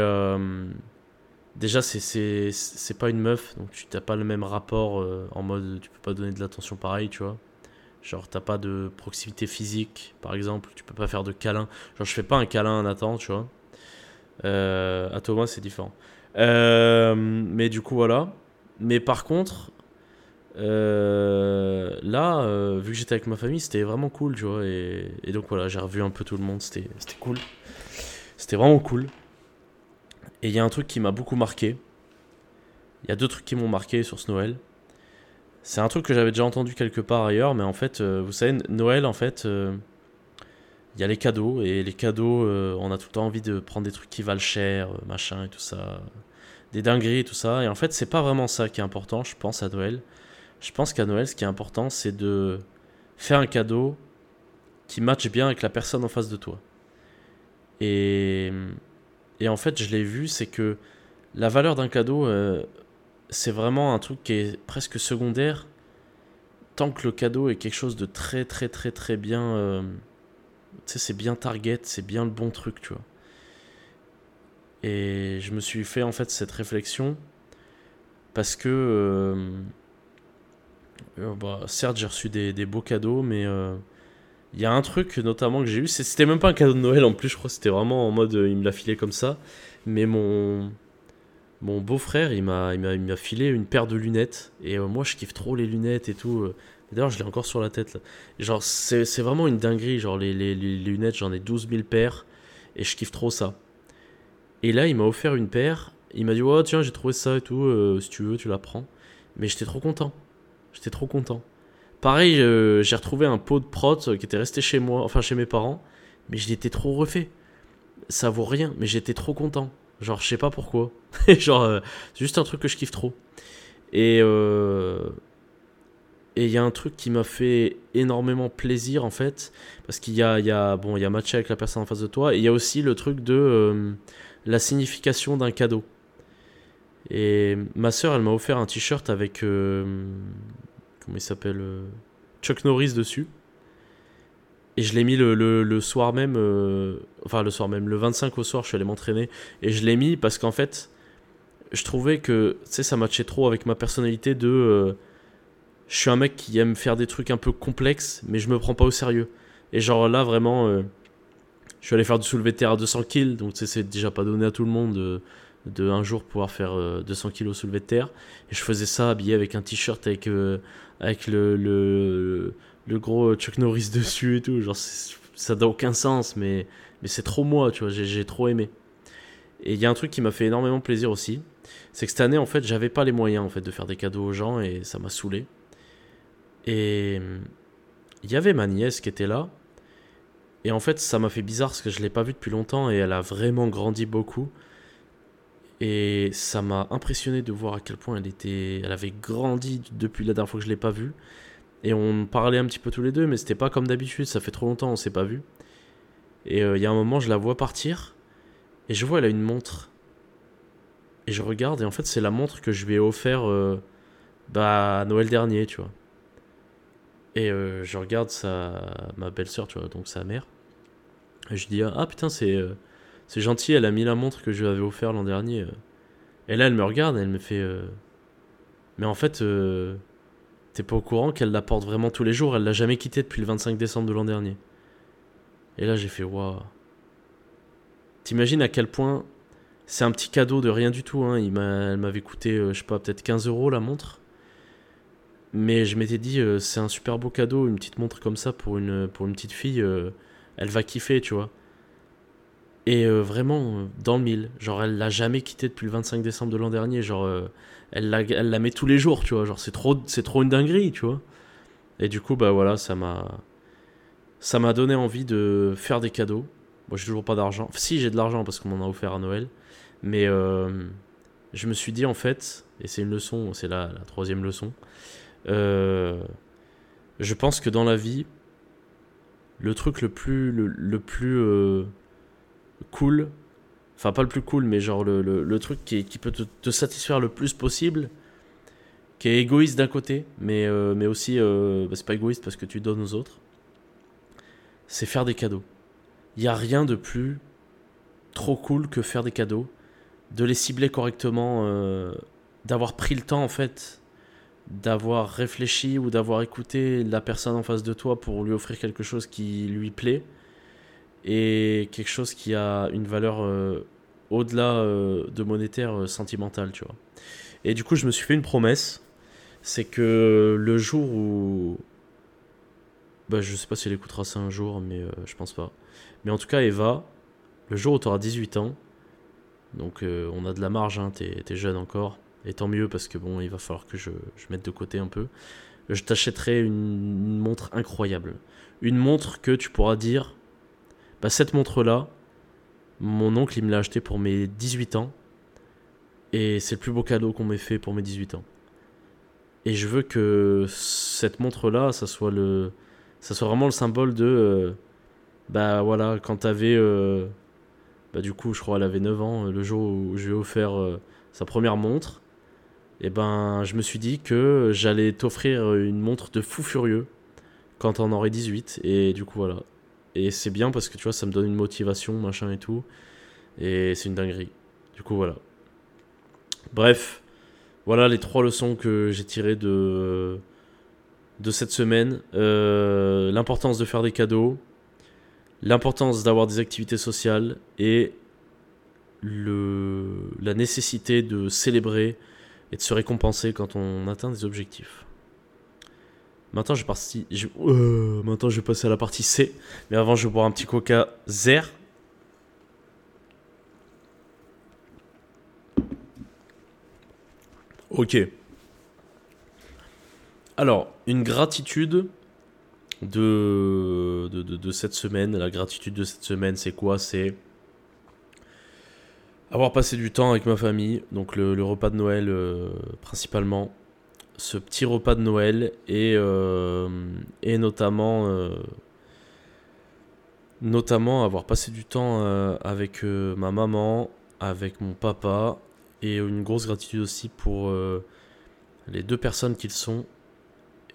déjà c'est pas une meuf donc tu n'as pas le même rapport euh, en mode tu peux pas donner de l'attention pareil tu vois Genre, t'as pas de proximité physique, par exemple. Tu peux pas faire de câlin. Genre, je fais pas un câlin à Nathan, tu vois. Euh, à Thomas, c'est différent. Euh, mais du coup, voilà. Mais par contre, euh, là, euh, vu que j'étais avec ma famille, c'était vraiment cool, tu vois. Et, et donc voilà, j'ai revu un peu tout le monde, c'était c'était cool. C'était vraiment cool. Et il y a un truc qui m'a beaucoup marqué. Il y a deux trucs qui m'ont marqué sur ce Noël. C'est un truc que j'avais déjà entendu quelque part ailleurs, mais en fait, euh, vous savez, Noël, en fait, euh, il y a les cadeaux, et les cadeaux, euh, on a tout le temps envie de prendre des trucs qui valent cher, machin et tout ça, des dingueries et tout ça. Et en fait, c'est pas vraiment ça qui est important, je pense, à Noël. Je pense qu'à Noël, ce qui est important, c'est de faire un cadeau qui matche bien avec la personne en face de toi. Et, et en fait, je l'ai vu, c'est que la valeur d'un cadeau, c'est vraiment un truc qui est presque secondaire tant que le cadeau est quelque chose de très très très très bien euh, tu sais c'est bien target c'est bien le bon truc tu vois. Et je me suis fait en fait cette réflexion parce que euh, euh, bah, certes j'ai reçu des, beaux cadeaux mais il y a un truc notamment que j'ai eu c'était même pas un cadeau de Noël en plus je crois c'était vraiment en mode il me l'a filé comme ça mais mon mon beau-frère, il m'a, il filé une paire de lunettes. Et euh, moi, je kiffe trop les lunettes et tout. euh. D'ailleurs, je l'ai encore sur la tête. Genre, c'est, vraiment une dinguerie. Genre, les, les, lunettes, j'en ai 12 000 paires. Et je kiffe trop ça. Et là, il m'a offert une paire. Il m'a dit, ouais, tiens, j'ai trouvé ça et tout. euh, si tu veux, tu la prends. Mais j'étais trop content. J'étais trop content. Pareil, j'ai retrouvé un pot de prot qui était resté chez moi, enfin chez mes parents. Mais je l'étais trop refait. Ça vaut rien, mais j'étais trop content. Genre, je sais pas pourquoi. Genre, euh, c'est juste un truc que je kiffe trop. Et euh, et il y a un truc qui m'a fait énormément plaisir en fait, parce qu'il y a, il y a bon, il y a matché avec la personne en face de toi, et il y a aussi le truc de euh, la signification d'un cadeau. Et ma sœur, elle m'a offert un t-shirt avec comment il s'appelle Chuck Norris dessus. Et je l'ai mis le, le, soir même, euh, enfin le soir même, le 25 au soir, je suis allé m'entraîner. Et je l'ai mis parce qu'en fait, je trouvais que, ça matchait trop avec ma personnalité de... euh, je suis un mec qui aime faire des trucs un peu complexes, mais je me prends pas au sérieux. Et genre là, vraiment, euh, je suis allé faire du soulevé de terre à 200 kills, donc c'est déjà pas donné à tout le monde de, de un jour pouvoir faire euh, 200 kills au soulevé de terre. Et je faisais ça habillé avec un t-shirt avec, avec le, le, le gros Chuck Norris dessus et tout. Genre, ça n'a aucun sens, mais, mais c'est trop moi, tu vois, j'ai trop aimé. Et il y a un truc qui m'a fait énormément plaisir aussi, c'est que cette année, en fait, j'avais pas les moyens en fait de faire des cadeaux aux gens et ça m'a saoulé. Et il y avait ma nièce qui était là. Et en fait, ça m'a fait bizarre parce que je l'ai pas vue depuis longtemps et elle a vraiment grandi beaucoup. Et ça m'a impressionné de voir à quel point elle était, elle avait grandi depuis la dernière fois que je l'ai pas vue. Et on parlait un petit peu tous les deux, mais c'était pas comme d'habitude. Ça fait trop longtemps, on s'est pas vu. Et euh, il y a un moment, je la vois partir et je vois elle a une montre. Et je regarde et en fait, c'est la montre que je lui ai offert euh, bah, à Noël dernier, tu vois. Et euh, je regarde sa, ma belle-sœur, tu vois, donc sa mère. Et je dis ah putain c'est c'est gentil, elle a mis la montre que je lui avais offert l'an dernier. euh. Et là elle me regarde, elle me fait euh, mais en fait euh, t'es pas au courant qu'elle la porte vraiment tous les jours, elle l'a jamais quittée depuis le 25 décembre de l'an dernier. Et là j'ai fait waouh. T'imagines à quel point c'est un petit cadeau de rien du tout. Hein. Elle m'avait coûté, je sais pas, peut-être 15 euros la montre. Mais je m'étais dit, c'est un super beau cadeau, une petite montre comme ça pour une, pour une petite fille, elle va kiffer, tu vois. Et euh, vraiment, euh, dans le mille. Genre, elle l'a jamais quitté depuis le 25 décembre de l'an dernier. Genre, euh, elle, la, elle la met tous les jours, tu vois. Genre, c'est trop, c'est trop une dinguerie, tu vois. Et du coup, bah voilà, ça m'a. Ça m'a donné envie de faire des cadeaux. Moi, j'ai toujours pas d'argent. Enfin, si, j'ai de l'argent parce qu'on m'en a offert à Noël. Mais je me suis dit, en fait, et c'est une leçon, c'est la, la troisième leçon. je pense que dans la vie, le truc le plus, le, le plus cool, enfin pas le plus cool, mais genre le, le, le truc qui, qui peut te, satisfaire le plus possible, qui est égoïste d'un côté, mais, euh, mais aussi, euh, bah, c'est pas égoïste parce que tu donnes aux autres, c'est faire des cadeaux. Il n'y a rien de plus trop cool que faire des cadeaux, de les cibler correctement, euh, d'avoir pris le temps en fait d'avoir réfléchi ou d'avoir écouté la personne en face de toi pour lui offrir quelque chose qui lui plaît et quelque chose qui a une valeur euh, au-delà euh, de monétaire euh, sentimentale, tu vois. Et du coup, je me suis fait une promesse, c'est que le jour où bah, je sais pas si elle écoutera ça un jour, mais je pense pas. Mais en tout cas, Eva, le jour où tu auras 18 ans, donc on a de la marge, hein, t'es es jeune encore, et tant mieux parce que bon, il va falloir que je, je mette de côté un peu. Je t'achèterai une, montre incroyable. Une montre que tu pourras dire, bah cette montre-là, mon oncle il me l'a acheté pour mes 18 ans. Et c'est le plus beau cadeau qu'on m'ait fait pour mes 18 ans. Et je veux que cette montre-là, ça soit le, ça soit vraiment le symbole de, euh, bah voilà, quand t'avais, euh, bah du coup, je crois, elle avait 9 ans, le jour où je lui ai offert euh, sa première montre et eh ben je me suis dit que j'allais t'offrir une montre de fou furieux quand on aurait 18 et du coup voilà. Et c'est bien parce que tu vois ça me donne une motivation machin et tout et c'est une dinguerie. Du coup voilà. Bref, voilà les trois leçons que j'ai tirées de de cette semaine. Euh, l'importance de faire des cadeaux, l'importance d'avoir des activités sociales et le, la nécessité de célébrer et de se récompenser quand on atteint des objectifs. Euh, maintenant, je vais passer à la partie C. Mais avant, je vais boire un petit coca zer. Ok. Alors, une gratitude de, de, de cette semaine. La gratitude de cette semaine, c'est quoi? C'est avoir passé du temps avec ma famille, donc le, repas de Noël euh, principalement, ce petit repas de Noël et, euh, et notamment, euh, notamment avoir passé du temps avec ma maman, avec mon papa et une grosse gratitude aussi pour les deux personnes qu'ils sont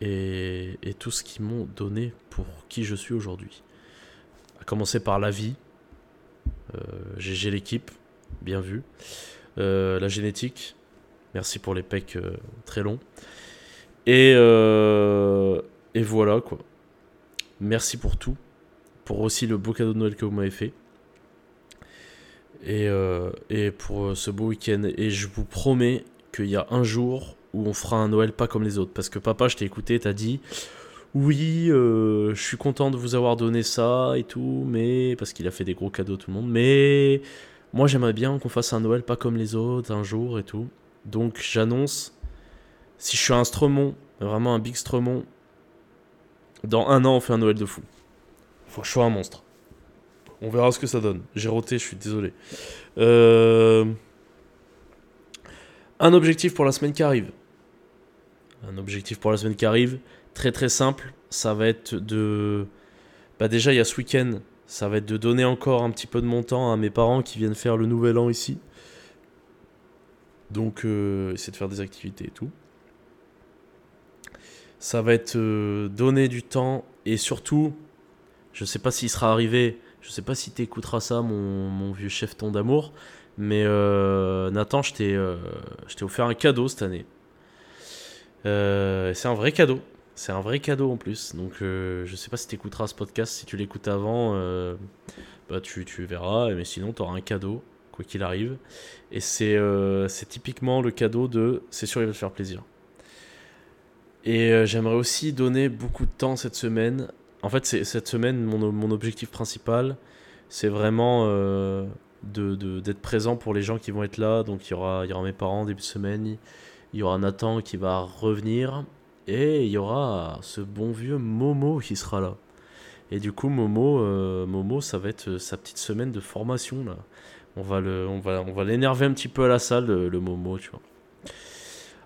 et, et tout ce qu'ils m'ont donné pour qui je suis aujourd'hui. À commencer par la vie, GG l'équipe, bien vu. Euh, la génétique, merci pour les pecs euh, très longs. Et, euh, et voilà quoi. Merci pour tout. Pour aussi le beau cadeau de Noël que vous m'avez fait. Et, et pour ce beau week-end. Et je vous promets qu'il y a un jour où on fera un Noël pas comme les autres. Parce que papa, je t'ai écouté, t'as dit oui, je suis content de vous avoir donné ça et tout, mais parce qu'il a fait des gros cadeaux tout le monde, mais moi, j'aimerais bien qu'on fasse un Noël pas comme les autres, un jour et tout. Donc, j'annonce, si je suis un Stremont, vraiment un big Stremont, dans un an, on fait un Noël de fou. Faut que je sois un monstre. On verra ce que ça donne. J'ai roté, je suis désolé. Euh, un objectif pour la semaine qui arrive. Un objectif pour la semaine qui arrive, très très simple. Ça va être de. Bah, déjà, il y a ce week-end ça va être de donner encore un petit peu de mon temps à mes parents qui viennent faire le nouvel an ici. Donc, euh, essayer de faire des activités et tout. Ça va être euh, donner du temps et surtout, je sais pas s'il sera arrivé, je sais pas si tu écouteras ça, mon, mon vieux chef ton d'amour, mais euh, Nathan, je t'ai offert un cadeau cette année. c'est un vrai cadeau. C'est un vrai cadeau en plus. Donc euh, je sais pas si tu écouteras ce podcast. Si tu l'écoutes avant, euh, bah, tu, tu, verras. Mais sinon, tu auras un cadeau, quoi qu'il arrive. Et euh, c'est typiquement le cadeau de c'est sûr, il va te faire plaisir. Et j'aimerais aussi donner beaucoup de temps cette semaine. En fait, cette semaine, mon, objectif principal, c'est vraiment d'être de, d'être présent pour les gens qui vont être là. Donc il y aura, mes parents début de semaine. Il y aura Nathan qui va revenir et il y aura ce bon vieux Momo qui sera là. Et du coup, Momo, euh, Momo ça va être sa petite semaine de formation. Là. On va, le, on va, l'énerver un petit peu à la salle, le, Momo, tu vois.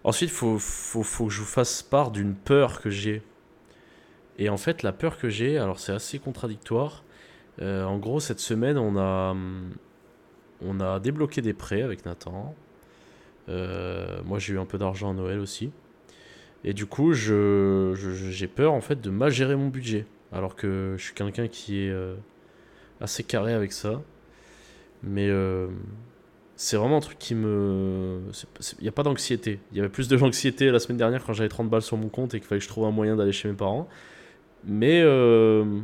Ensuite, faut, faut, faut, que je vous fasse part d'une peur que j'ai. Et en fait, la peur que j'ai, alors c'est assez contradictoire. Euh, en gros, cette semaine, on a, on a débloqué des prêts avec Nathan. Euh, moi, j'ai eu un peu d'argent à Noël aussi. Et du coup, j'ai peur en fait de mal gérer mon budget. Alors que je suis quelqu'un qui est euh, assez carré avec ça. Mais euh, c'est vraiment un truc qui me. Il n'y a pas d'anxiété. Il y avait plus de l'anxiété la semaine dernière quand j'avais 30 balles sur mon compte et qu'il fallait que je trouve un moyen d'aller chez mes parents. Mais euh,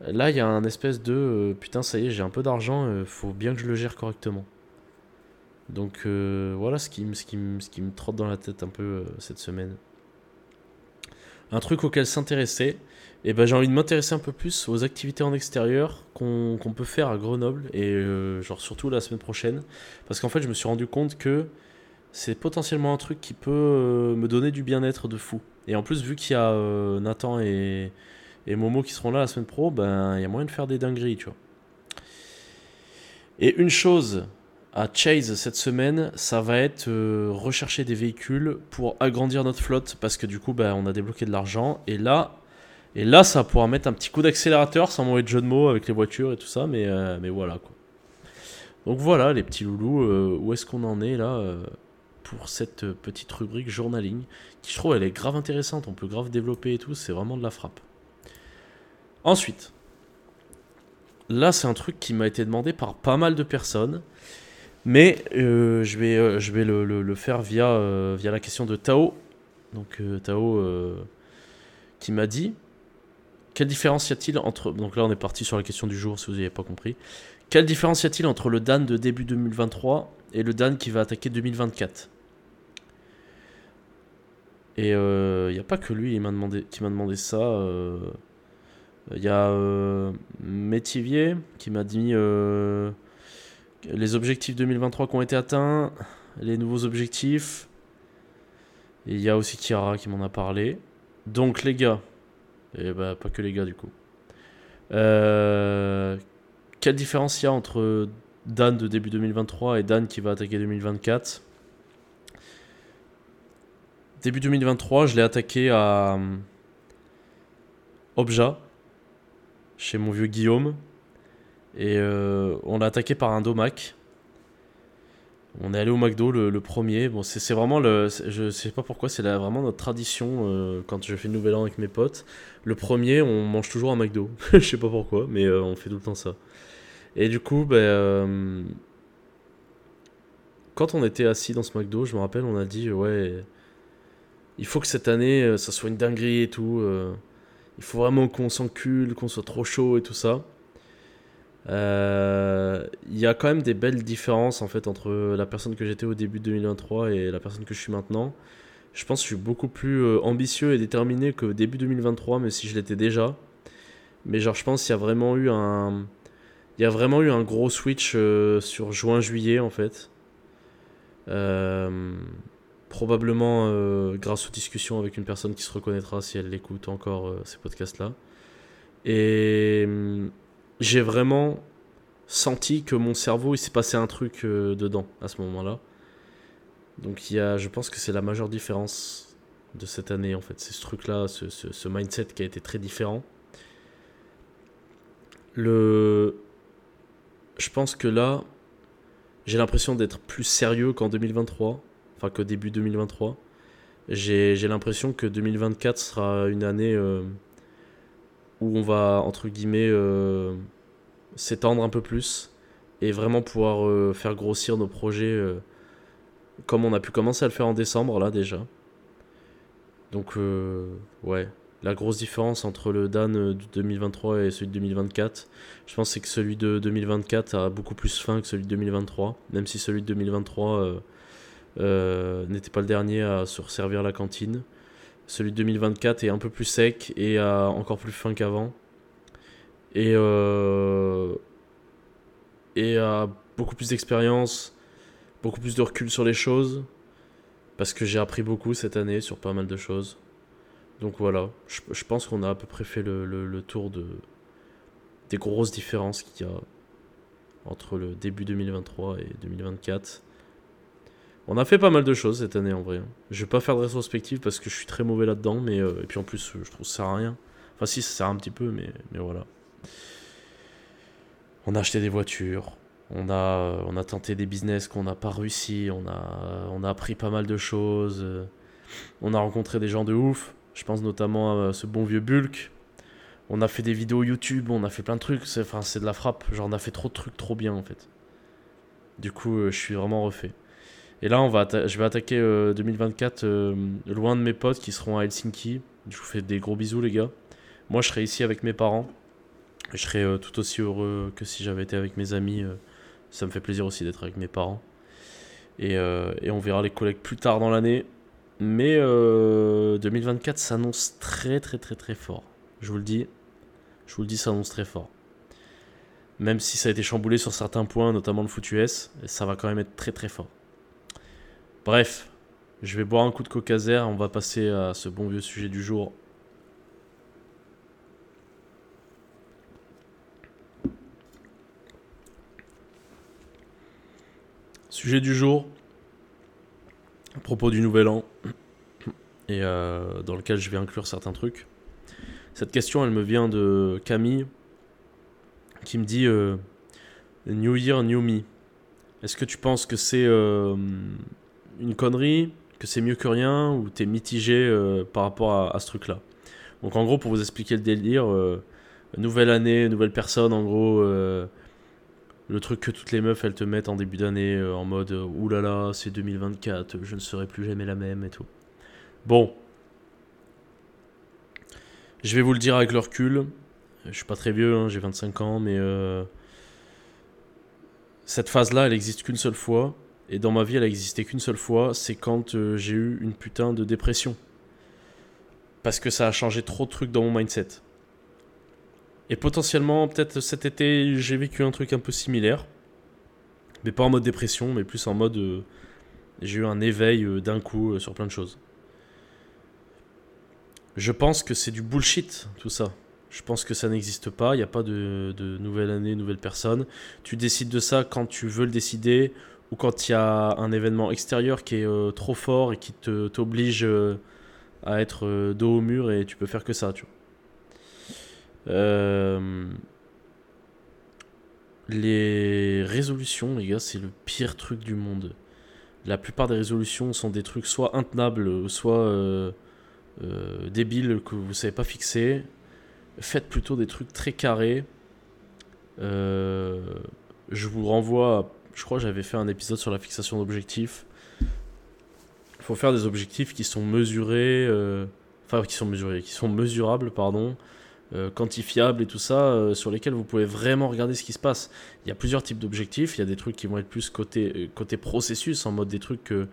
là, il y a un espèce de. Euh, putain, ça y est, j'ai un peu d'argent, il faut bien que je le gère correctement. Donc voilà ce qui, ce, qui, ce qui me trotte dans la tête un peu cette semaine. Un truc auquel s'intéresser, et ben j'ai envie de m'intéresser un peu plus aux activités en extérieur qu'on peut faire à Grenoble et euh, genre surtout la semaine prochaine parce qu'en fait je me suis rendu compte que c'est potentiellement un truc qui peut euh, me donner du bien-être de fou. Et en plus vu qu'il y a euh, Nathan et, et, Momo qui seront là la semaine pro, ben il y a moyen de faire des dingueries, tu vois. Et une chose à Chase cette semaine, ça va être rechercher des véhicules pour agrandir notre flotte parce que du coup ben, on a débloqué de l'argent et là et là, ça pouvoir mettre un petit coup d'accélérateur sans mauvais jeu de mots avec les voitures et tout ça, mais, euh, voilà quoi. Donc voilà les petits loulous, euh, où est-ce qu'on en est là euh, pour cette petite rubrique journaling qui je trouve elle est grave intéressante, on peut grave développer et tout, c'est vraiment de la frappe. Ensuite, là c'est un truc qui m'a été demandé par pas mal de personnes, mais je vais, le faire via, via la question de Tao. Donc Tao qui m'a dit quelle différence y a-t-il entre. Donc là, on est parti sur la question du jour, si vous n'avez pas compris. Quelle différence y a-t-il entre le Dan de début 2023 et le Dan qui va attaquer 2024 Et il euh, n'y a pas que lui qui m'a demandé, demandé ça. Il euh, y a euh, Métivier qui m'a dit les objectifs 2023 qui ont été atteints, les nouveaux objectifs. Et il y a aussi Kiara qui m'en a parlé. Donc les gars, et bah, pas que les gars, du coup. Euh, quelle différence il y a entre Dan de début 2023 et Dan qui va attaquer 2024 Début 2023, je l'ai attaqué à euh, Obja, chez mon vieux Guillaume. Et euh, on l'a attaqué par un Domac. On est allé au McDo le, premier. Bon, c'est vraiment le. Je sais pas pourquoi, c'est vraiment notre tradition euh, quand je fais le nouvel an avec mes potes. Le premier, on mange toujours un McDo. je sais pas pourquoi, mais euh, on fait tout le temps ça. Et du coup, ben. Euh, quand on était assis dans ce McDo, je me rappelle, on a dit ouais. Il faut que cette année, ça soit une dinguerie et tout. il faut vraiment qu'on s'encule, qu'on soit trop chaud et tout ça. Euh, il y a quand même des belles différences en fait entre la personne que j'étais au début de 2023 et la personne que je suis maintenant. Je pense que je suis beaucoup plus euh, ambitieux et déterminé que début 2023, mais si je l'étais déjà. Mais genre, je pense qu'il y a vraiment eu un, il y a vraiment eu un gros switch euh, sur juin-juillet en fait. probablement grâce aux discussions avec une personne qui se reconnaîtra si elle écoute encore ces podcasts là. Et j'ai vraiment senti que mon cerveau, il s'est passé un truc euh, dedans à ce moment-là. Donc il y a, je pense que c'est la majeure différence de cette année en fait. C'est ce truc-là, ce, ce, mindset qui a été très différent. Le... Je pense que là, j'ai l'impression d'être plus sérieux qu'en 2023, enfin qu'au début 2023. J'ai l'impression que 2024 sera une année... Euh, où on va, entre guillemets, euh, s'étendre un peu plus et vraiment pouvoir euh, faire grossir nos projets euh, comme on a pu commencer à le faire en décembre, là déjà. Donc, ouais, la grosse différence entre le Dan de 2023 et celui de 2024, je pense c'est que celui de 2024 a beaucoup plus faim que celui de 2023, même si celui de 2023 n'était pas le dernier à se resservir la cantine. Celui de 2024 est un peu plus sec et a encore plus fin qu'avant. Et, euh, et a beaucoup plus d'expérience, beaucoup plus de recul sur les choses. Parce que j'ai appris beaucoup cette année sur pas mal de choses. Donc voilà, je, pense qu'on a à peu près fait le, le, le tour de, des grosses différences qu'il y a entre le début 2023 et 2024. On a fait pas mal de choses cette année en vrai. Je vais pas faire de rétrospective parce que je suis très mauvais là-dedans, mais euh, et puis en plus je trouve ça sert à rien. Enfin si ça sert un petit peu, mais, mais voilà. On a acheté des voitures, on a, on a tenté des business qu'on n'a pas réussi, on a, on a appris pas mal de choses, on a rencontré des gens de ouf. Je pense notamment à ce bon vieux Bulk. On a fait des vidéos YouTube, on a fait plein de trucs. C'est de la frappe. Genre, on a fait trop de trucs trop bien en fait. Du coup, je suis vraiment refait. Et là, je vais attaquer 2024 loin de mes potes qui seront à Helsinki. Je vous fais des gros bisous, les gars. Moi, je serai ici avec mes parents. Je serai tout aussi heureux que si j'avais été avec mes amis. ça me fait plaisir aussi d'être avec mes parents. Et, on verra les collègues plus tard dans l'année. Mais 2024 s'annonce très très très très fort. Je vous le dis. Je vous le dis, ça annonce très fort. Même si ça a été chamboulé sur certains points, notamment le foot US, ça va quand même être très très fort. Bref, je vais boire un coup de coca on va passer à ce bon vieux sujet du jour. Sujet du jour, à propos du nouvel an, et euh, dans lequel je vais inclure certains trucs. Cette question, elle me vient de Camille, qui me dit euh, New Year, New Me. Est-ce que tu penses que c'est euh, une connerie, que c'est mieux que rien, ou t'es mitigé euh, par rapport à, ce truc-là Donc en gros, pour vous expliquer le délire, nouvelle année, nouvelle personne, en gros, le truc que toutes les meufs elles te mettent en début d'année, en mode oulala, c'est 2024, je ne serai plus jamais la même et tout. Bon, je vais vous le dire avec le recul. Je suis pas très vieux, hein, j'ai 25 ans, mais euh, cette phase-là, elle existe qu'une seule fois. Et dans ma vie, elle a existé qu'une seule fois. C'est quand euh, j'ai eu une putain de dépression. Parce que ça a changé trop de trucs dans mon mindset. Et potentiellement, peut-être cet été, j'ai vécu un truc un peu similaire. Mais pas en mode dépression, mais plus en mode. Euh, j'ai eu un éveil d'un coup sur plein de choses. Je pense que c'est du bullshit, tout ça. Je pense que ça n'existe pas. Il n'y a pas de, nouvelle année, nouvelle personne. Tu décides de ça quand tu veux le décider ou quand il y a un événement extérieur qui est euh, trop fort et qui t'oblige euh, à être euh, dos au mur et tu peux faire que ça, tu vois. les résolutions, les gars, c'est le pire truc du monde. La plupart des résolutions sont des trucs soit intenables, soit débiles que vous ne savez pas fixer. Faites plutôt des trucs très carrés. Je vous renvoie, je crois que j'avais fait un épisode sur la fixation d'objectifs. Il faut faire des objectifs qui sont mesurés, euh, enfin qui sont mesurés, qui sont mesurables, pardon, quantifiables et tout ça, sur lesquels vous pouvez vraiment regarder ce qui se passe. Il y a plusieurs types d'objectifs. Il y a des trucs qui vont être plus côté processus, en mode des trucs que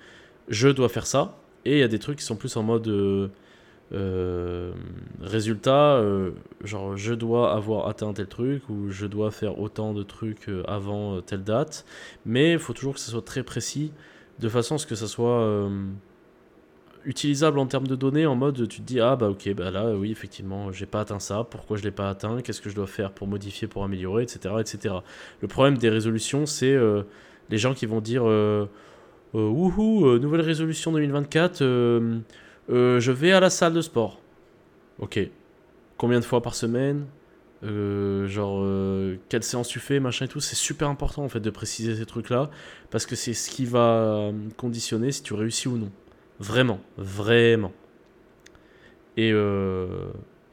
je dois faire ça. Et il y a des trucs qui sont plus en mode euh, résultat, euh, genre je dois avoir atteint tel truc ou je dois faire autant de trucs euh, avant telle date, mais il faut toujours que ce soit très précis de façon à ce que ça soit utilisable en termes de données en mode tu te dis ah bah ok bah là oui effectivement j'ai pas atteint ça. Pourquoi je l'ai pas atteint? Qu'est-ce que je dois faire pour modifier pour améliorer etc etc le problème des résolutions c'est les gens qui vont dire wouhou nouvelle résolution 2024 euh, je vais à la salle de sport. Ok. Combien de fois par semaine euh, genre euh, quelle séance tu fais, machin et tout, c'est super important en fait de préciser ces trucs-là parce que c'est ce qui va conditionner si tu réussis ou non. Vraiment, vraiment. Et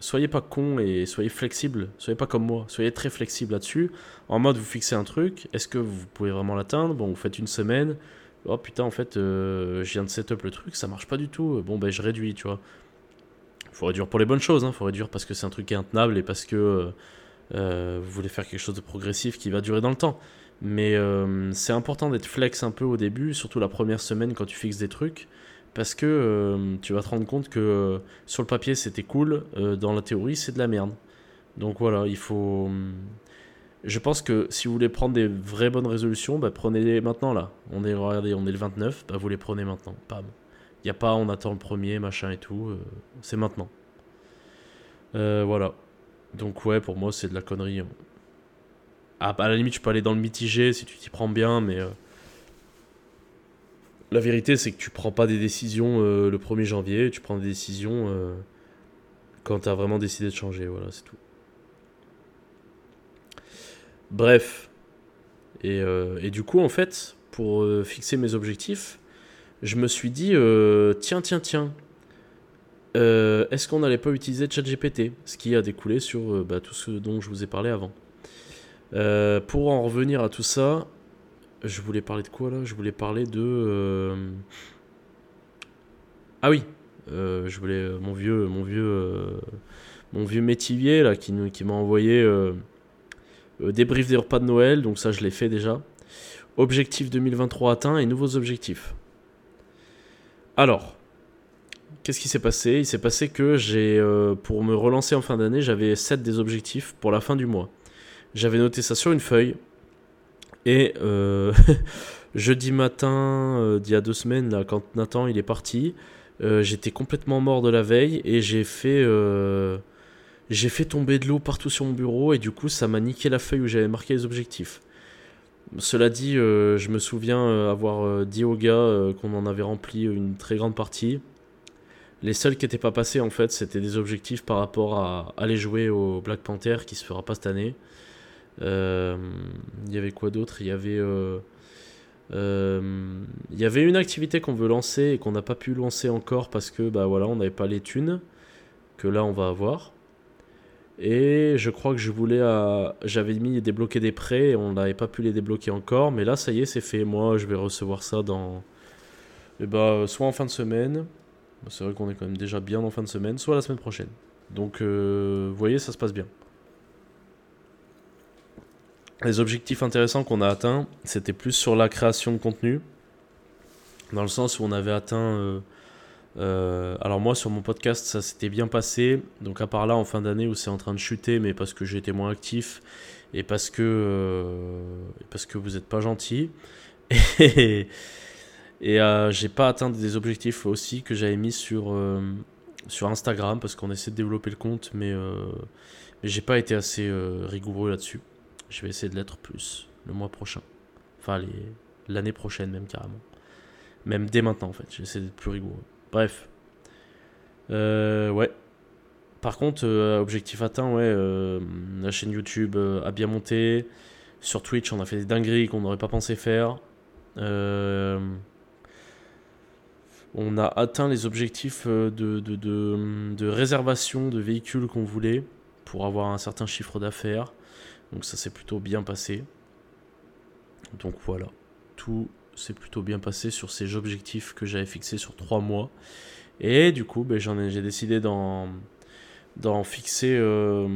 soyez pas con et soyez flexible, soyez pas comme moi, soyez très flexible là-dessus. En mode vous fixez un truc, est-ce que vous pouvez vraiment l'atteindre? Bon, vous faites une semaine, oh putain, en fait, euh, je viens de setup le truc, ça marche pas du tout. Bon, ben je réduis, tu vois. Faut réduire pour les bonnes choses, hein. faut réduire parce que c'est un truc qui est intenable et parce que euh, euh, vous voulez faire quelque chose de progressif qui va durer dans le temps. Mais c'est important d'être flex un peu au début, surtout la première semaine quand tu fixes des trucs, parce que tu vas te rendre compte que sur le papier c'était cool, dans la théorie c'est de la merde. Donc voilà, il faut, je pense que si vous voulez prendre des vraies bonnes résolutions, bah, prenez-les maintenant là. On est, regardez, on est le 29, bah, vous les prenez maintenant. Bam. Il n'y a pas on attend le premier, machin et tout. Euh, c'est maintenant. Euh, voilà. Donc ouais, pour moi, c'est de la connerie. Ah, à la limite, je peux aller dans le mitigé si tu t'y prends bien, mais... Euh, la vérité, c'est que tu prends pas des décisions le 1er janvier, tu prends des décisions quand tu as vraiment décidé de changer. Voilà, c'est tout. Bref. Euh, et, du coup, en fait, pour euh, fixer mes objectifs, je me suis dit, euh, tiens, tiens, tiens, est-ce qu'on n'allait pas utiliser ChatGPT? Ce qui a découlé sur bah, tout ce dont je vous ai parlé avant. pour en revenir à tout ça, je voulais parler de quoi là? Je voulais parler de. Ah oui, je voulais mon vieux, mon vieux, mon vieux métivier là qui, qui m'a envoyé débrief des repas de Noël. Donc ça, je l'ai fait déjà. Objectif 2023 atteint et nouveaux objectifs. Alors, qu'est-ce qui s'est passé? Il s'est passé que j'ai, pour me relancer en fin d'année, j'avais 7 des objectifs pour la fin du mois. J'avais noté ça sur une feuille. Et euh, jeudi matin, euh, d'il y a deux semaines, là, quand Nathan il est parti, euh, j'étais complètement mort de la veille et j'ai fait, j'ai fait tomber de l'eau partout sur mon bureau et du coup ça m'a niqué la feuille où j'avais marqué les objectifs. Cela dit, je me souviens avoir dit aux gars qu'on en avait rempli une très grande partie. Les seuls qui n'étaient pas passés en fait, c'était des objectifs par rapport à aller jouer au Black Panther qui se fera pas cette année. Euh, il y avait quoi d'autre? Il y avait. Euh, euh, il y avait une activité qu'on veut lancer et qu'on n'a pas pu lancer encore parce que bah voilà on n'avait pas les thunes que là on va avoir et je crois que je voulais j'avais mis débloquer des prêts et on n'avait pas pu les débloquer encore mais là ça y est c'est fait. Moi je vais recevoir ça dans eh bah soit en fin de semaine. C'est vrai qu'on est quand même déjà bien en fin de semaine soit la semaine prochaine. Donc vous voyez ça se passe bien. Les objectifs intéressants qu'on a atteints, c'était plus sur la création de contenu, dans le sens où on avait atteint... Euh, euh, alors moi sur mon podcast ça s'était bien passé, donc à part là en fin d'année où c'est en train de chuter, mais parce que j'étais moins actif et parce que, euh, parce que vous n'êtes pas gentil. Et, et j'ai pas atteint des objectifs aussi que j'avais mis sur, sur Instagram parce qu'on essaie de développer le compte, mais, mais j'ai pas été assez rigoureux là-dessus. Je vais essayer de l'être plus le mois prochain. Enfin, l'année prochaine, même carrément. Même dès maintenant, en fait. J'essaie d'être plus rigoureux. Bref. Euh, ouais. Par contre, euh, objectif atteint, ouais. Euh, la chaîne YouTube a bien monté. Sur Twitch, on a fait des dingueries qu'on n'aurait pas pensé faire. on a atteint les objectifs de, de, de, de réservation de véhicules qu'on voulait pour avoir un certain chiffre d'affaires. Donc ça s'est plutôt bien passé. Donc voilà, tout s'est plutôt bien passé sur ces objectifs que j'avais fixés sur trois mois. Et du coup, ben, j'ai décidé d'en, fixer, euh,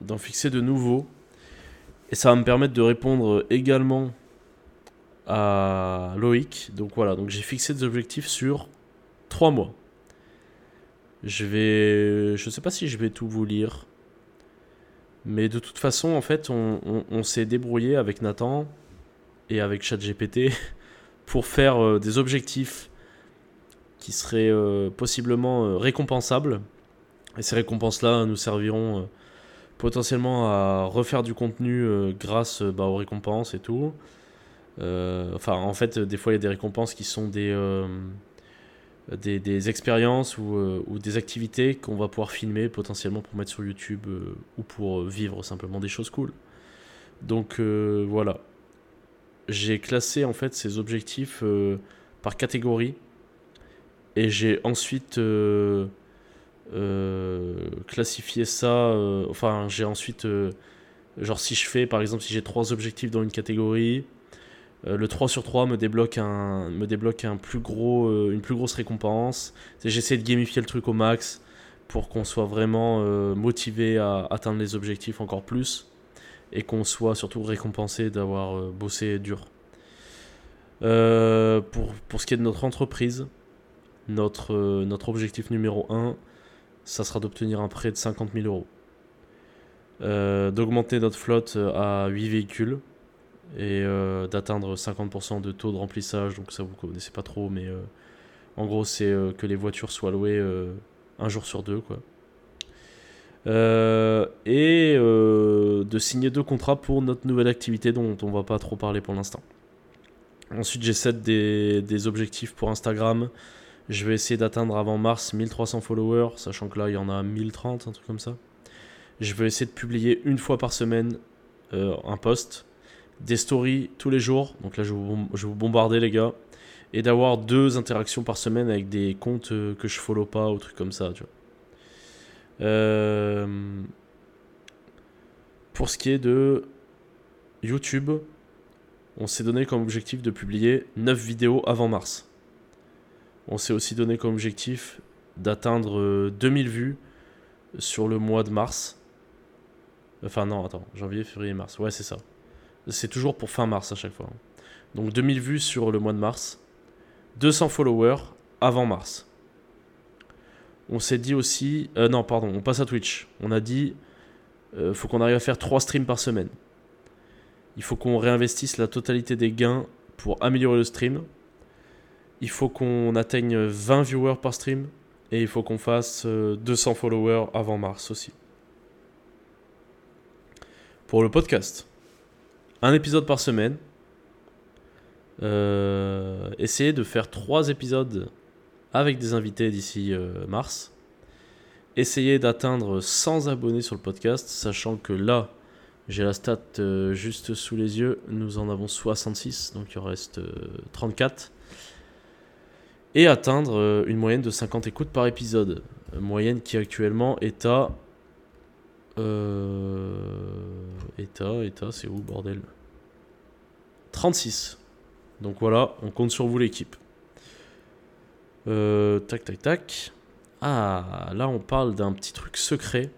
d'en fixer de nouveaux. Et ça va me permettre de répondre également à Loïc. Donc voilà, donc j'ai fixé des objectifs sur trois mois. Je vais, je sais pas si je vais tout vous lire. Mais de toute façon, en fait, on, s'est débrouillé avec Nathan et avec ChatGPT pour faire euh, des objectifs qui seraient euh, possiblement euh, récompensables. Et ces récompenses-là nous serviront potentiellement à refaire du contenu grâce bah, aux récompenses et tout. enfin, en fait, des fois, il y a des récompenses qui sont des des, expériences euh, ou, des activités qu'on va pouvoir filmer potentiellement pour mettre sur YouTube ou pour vivre simplement des choses cool. Donc voilà. J'ai classé en fait ces objectifs par catégorie et j'ai ensuite classifié ça. enfin, j'ai ensuite. genre, si je fais par exemple, si j'ai trois objectifs dans une catégorie, euh, le 3 sur 3 me débloque, un, me débloque un plus gros, euh, une plus grosse récompense. J'essaie de gamifier le truc au max pour qu'on soit vraiment euh, motivé à atteindre les objectifs encore plus et qu'on soit surtout récompensé d'avoir bossé dur. pour, pour ce qui est de notre entreprise, notre, notre objectif numéro 1, ça sera d'obtenir un prêt de 50 000 euros. D'augmenter notre flotte à 8 véhicules et euh, d'atteindre 50% de taux de remplissage. Donc ça vous connaissez pas trop, mais euh, en gros c'est euh, que les voitures soient louées un jour sur deux, quoi. Et de signer deux contrats pour notre nouvelle activité dont on va pas trop parler pour l'instant. Ensuite, j'ai set des, des, objectifs pour Instagram. Je vais essayer d'atteindre avant mars 1300 followers, sachant que là, il y en a 1030, un truc comme ça. Je vais essayer de publier une fois par semaine un post des stories tous les jours. Donc là, je vais vous, vous bombarder, les gars. Et d'avoir deux interactions par semaine avec des comptes euh, que je follow pas ou trucs comme ça, tu vois. Euh, pour ce qui est de YouTube, on s'est donné comme objectif de publier 9 vidéos avant mars. On s'est aussi donné comme objectif d'atteindre 2000 vues sur le mois de mars. Enfin non, attends, janvier, février, mars. Ouais, c'est ça. C'est toujours pour fin mars à chaque fois. Donc 2000 vues sur le mois de mars. 200 followers avant mars. On s'est dit aussi... Euh, non, pardon, on passe à Twitch. On a dit... Euh, faut qu'on arrive à faire 3 streams par semaine. Il faut qu'on réinvestisse la totalité des gains pour améliorer le stream. Il faut qu'on atteigne 20 viewers par stream. Et il faut qu'on fasse 200 euh, followers avant mars aussi. Pour le podcast, un épisode par semaine. Essayer de faire 3 épisodes avec des invités d'ici euh, mars. Essayer d'atteindre 100 abonnés sur le podcast, sachant que là, j'ai la stat euh, juste sous les yeux. Nous en avons 66, donc il en reste 34. Euh, Et atteindre une moyenne de 50 écoutes par épisode. moyenne qui actuellement est à. Est à. Est à. C'est où, bordel? 36. Donc voilà, on compte sur vous, l'équipe. Tac, tac, tac. Ah, là on parle d'un petit truc secret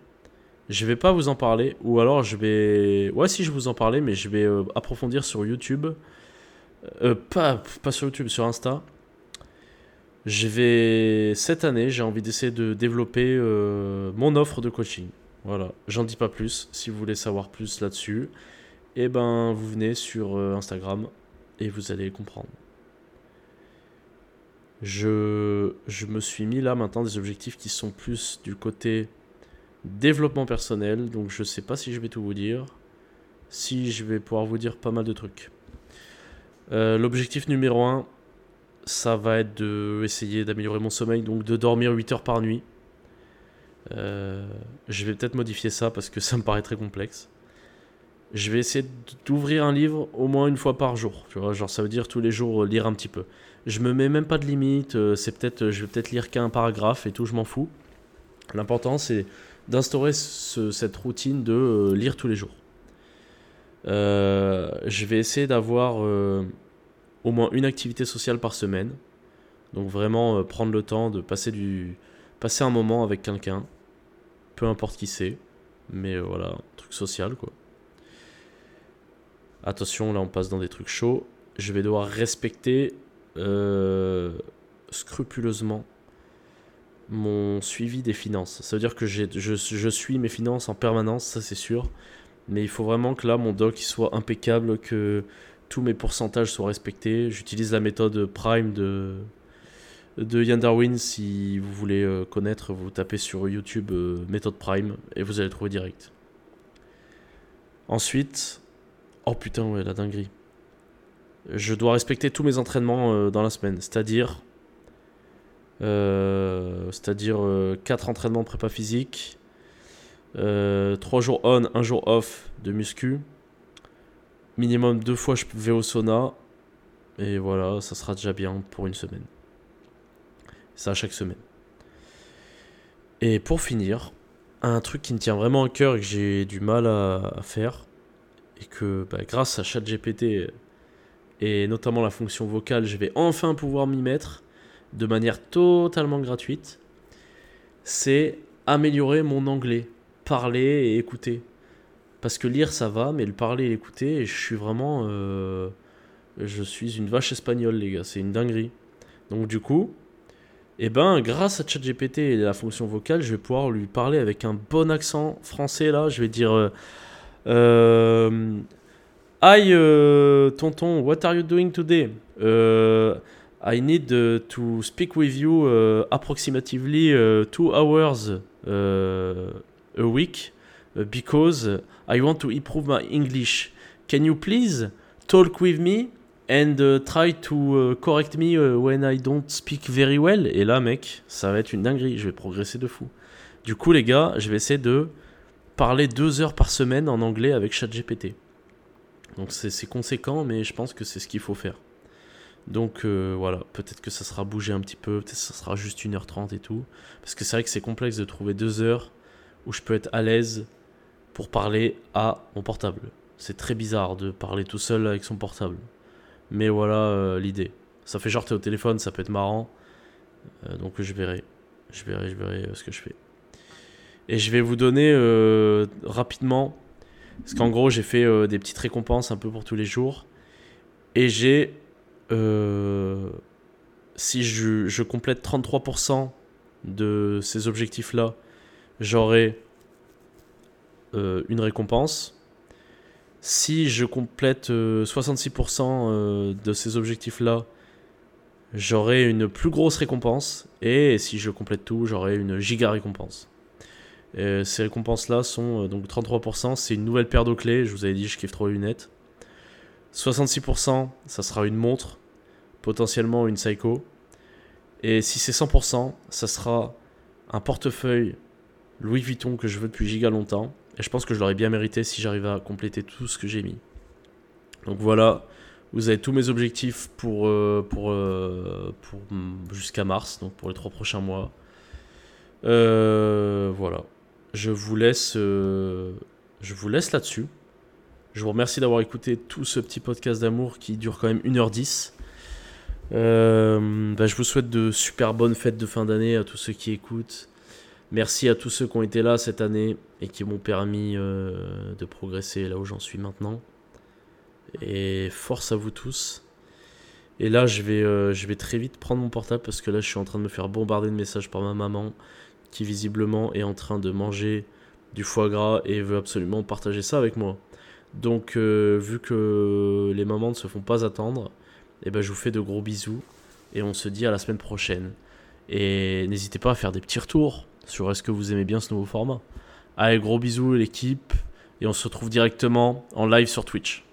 je vais pas vous en parler, ou alors je vais. Ouais, si je vous en parler, mais je vais euh, approfondir sur YouTube. Euh, pas, pas sur YouTube, sur Insta. Je vais. Cette année, j'ai envie d'essayer de développer euh, mon offre de coaching. Voilà, j'en dis pas plus. Si vous voulez savoir plus là-dessus, eh ben, vous venez sur Instagram et vous allez comprendre. Je, me suis mis là maintenant des objectifs qui sont plus du côté développement personnel, donc je sais pas si je vais tout vous dire, si je vais pouvoir vous dire pas mal de trucs. Euh, l'objectif numéro 1, ça va être de essayer d'améliorer mon sommeil, donc de dormir 8 heures par nuit. Euh, je vais peut-être modifier ça parce que ça me paraît très complexe. Je vais essayer d'ouvrir un livre au moins une fois par jour. Tu vois, genre ça veut dire tous les jours lire un petit peu. Je me mets même pas de limite. Euh, c'est peut-être, je vais peut-être lire qu'un paragraphe et tout, je m'en fous. L'important c'est d'instaurer cette routine de euh, lire tous les jours. Euh, je vais essayer d'avoir euh, au moins une activité sociale par semaine. Donc vraiment prendre le temps de passer, du, passer un moment avec quelqu'un, peu importe qui c'est, mais voilà, truc social quoi. Attention, là on passe dans des trucs chauds. Je vais devoir respecter scrupuleusement mon suivi des finances. Ça veut dire que je, je, suis mes finances en permanence, ça c'est sûr. Mais il faut vraiment que là, mon doc soit impeccable, que tous mes pourcentages soient respectés. J'utilise la méthode Prime de, de Yann Darwin. Si vous voulez euh, connaître, vous tapez sur YouTube euh, méthode Prime et vous allez trouver direct. Ensuite, oh putain, ouais, la dinguerie. Je dois respecter tous mes entraînements euh, dans la semaine, c'est-à-dire euh, c'est-à-dire 4 euh, entraînements prépa physique, 3 euh, jours on, 1 jour off de muscu, minimum 2 fois je vais au sauna, et voilà, ça sera déjà bien pour une semaine. Ça chaque semaine. Et pour finir, un truc qui me tient vraiment à cœur et que j'ai du mal à, faire, et que bah, grâce à ChatGPT et notamment la fonction vocale, je vais enfin pouvoir m'y mettre, de manière totalement gratuite, c'est améliorer mon anglais, parler et écouter. Parce que lire ça va, mais le parler et l'écouter, je suis vraiment... Euh, je suis une vache espagnole les gars, c'est une dinguerie. Donc du coup, eh ben, grâce à ChatGPT et la fonction vocale, je vais pouvoir lui parler avec un bon accent français là. Je vais dire... Euh, euh Hi, euh, tonton, what are you doing today? I need uh, to speak with you uh, approximately uh, two hours a week because I want to improve my English. Can you please talk with me and try to correct me when I don't speak very well? Et là, mec, ça va être une dinguerie. Je vais progresser de fou. Du coup, les gars, je vais essayer de parler deux heures par semaine en anglais avec ChatGPT. Donc c'est conséquent, mais je pense que c'est ce qu'il faut faire. Donc euh, voilà, peut-être que ça sera bougé un petit peu, peut-être que ça sera juste 1h30 et tout. Parce que c'est vrai que c'est complexe de trouver deux heures où je peux être à l'aise pour parler à mon portable. C'est très bizarre de parler tout seul avec son portable. Mais voilà euh, l'idée. Ça fait genre t'es au téléphone, ça peut être marrant. Euh, donc je verrai. Je verrai, je verrai ce que je fais. Et je vais vous donner rapidement. Parce qu'en gros, j'ai fait des petites récompenses un peu pour tous les jours. Et j'ai. si je, complète 33% de ces objectifs-là, j'aurai euh, une récompense. Si je complète 66% euh, euh, de ces objectifs-là, j'aurai une plus grosse récompense. Et si je complète tout, j'aurai une giga récompense. Ces récompenses-là sont donc 33%, c'est une nouvelle paire de clés. Je vous avais dit, je kiffe trop les lunettes. 66%, ça sera une montre, potentiellement une Psycho. Et si c'est 100%, ça sera un portefeuille Louis Vuitton que je veux depuis giga longtemps. Et je pense que je l'aurais bien mérité si j'arrive à compléter tout ce que j'ai mis. Donc voilà, vous avez tous mes objectifs pour, euh, pour, euh, pour jusqu'à mars, donc pour les trois prochains mois. Euh, voilà. Je vous laisse, je vous laisse là-dessus. Je vous remercie d'avoir écouté tout ce petit podcast d'amour qui dure quand même 1h10. Bah, je vous souhaite de super bonnes fêtes de fin d'année à tous ceux qui écoutent. Merci à tous ceux qui ont été là cette année et qui m'ont permis euh, de progresser là où j'en suis maintenant. Et force à vous tous. Et là, je vais, euh, je vais très vite prendre mon portable parce que là, je suis en train de me faire bombarder de messages par ma maman qui visiblement est en train de manger du foie gras et veut absolument partager ça avec moi. Donc, euh, vu que les mamans ne se font pas attendre, eh ben, je vous fais de gros bisous et on se dit à la semaine prochaine. Et n'hésitez pas à faire des petits retours sur est-ce que vous aimez bien ce nouveau format. Allez, gros bisous l'équipe, et on se retrouve directement en live sur Twitch.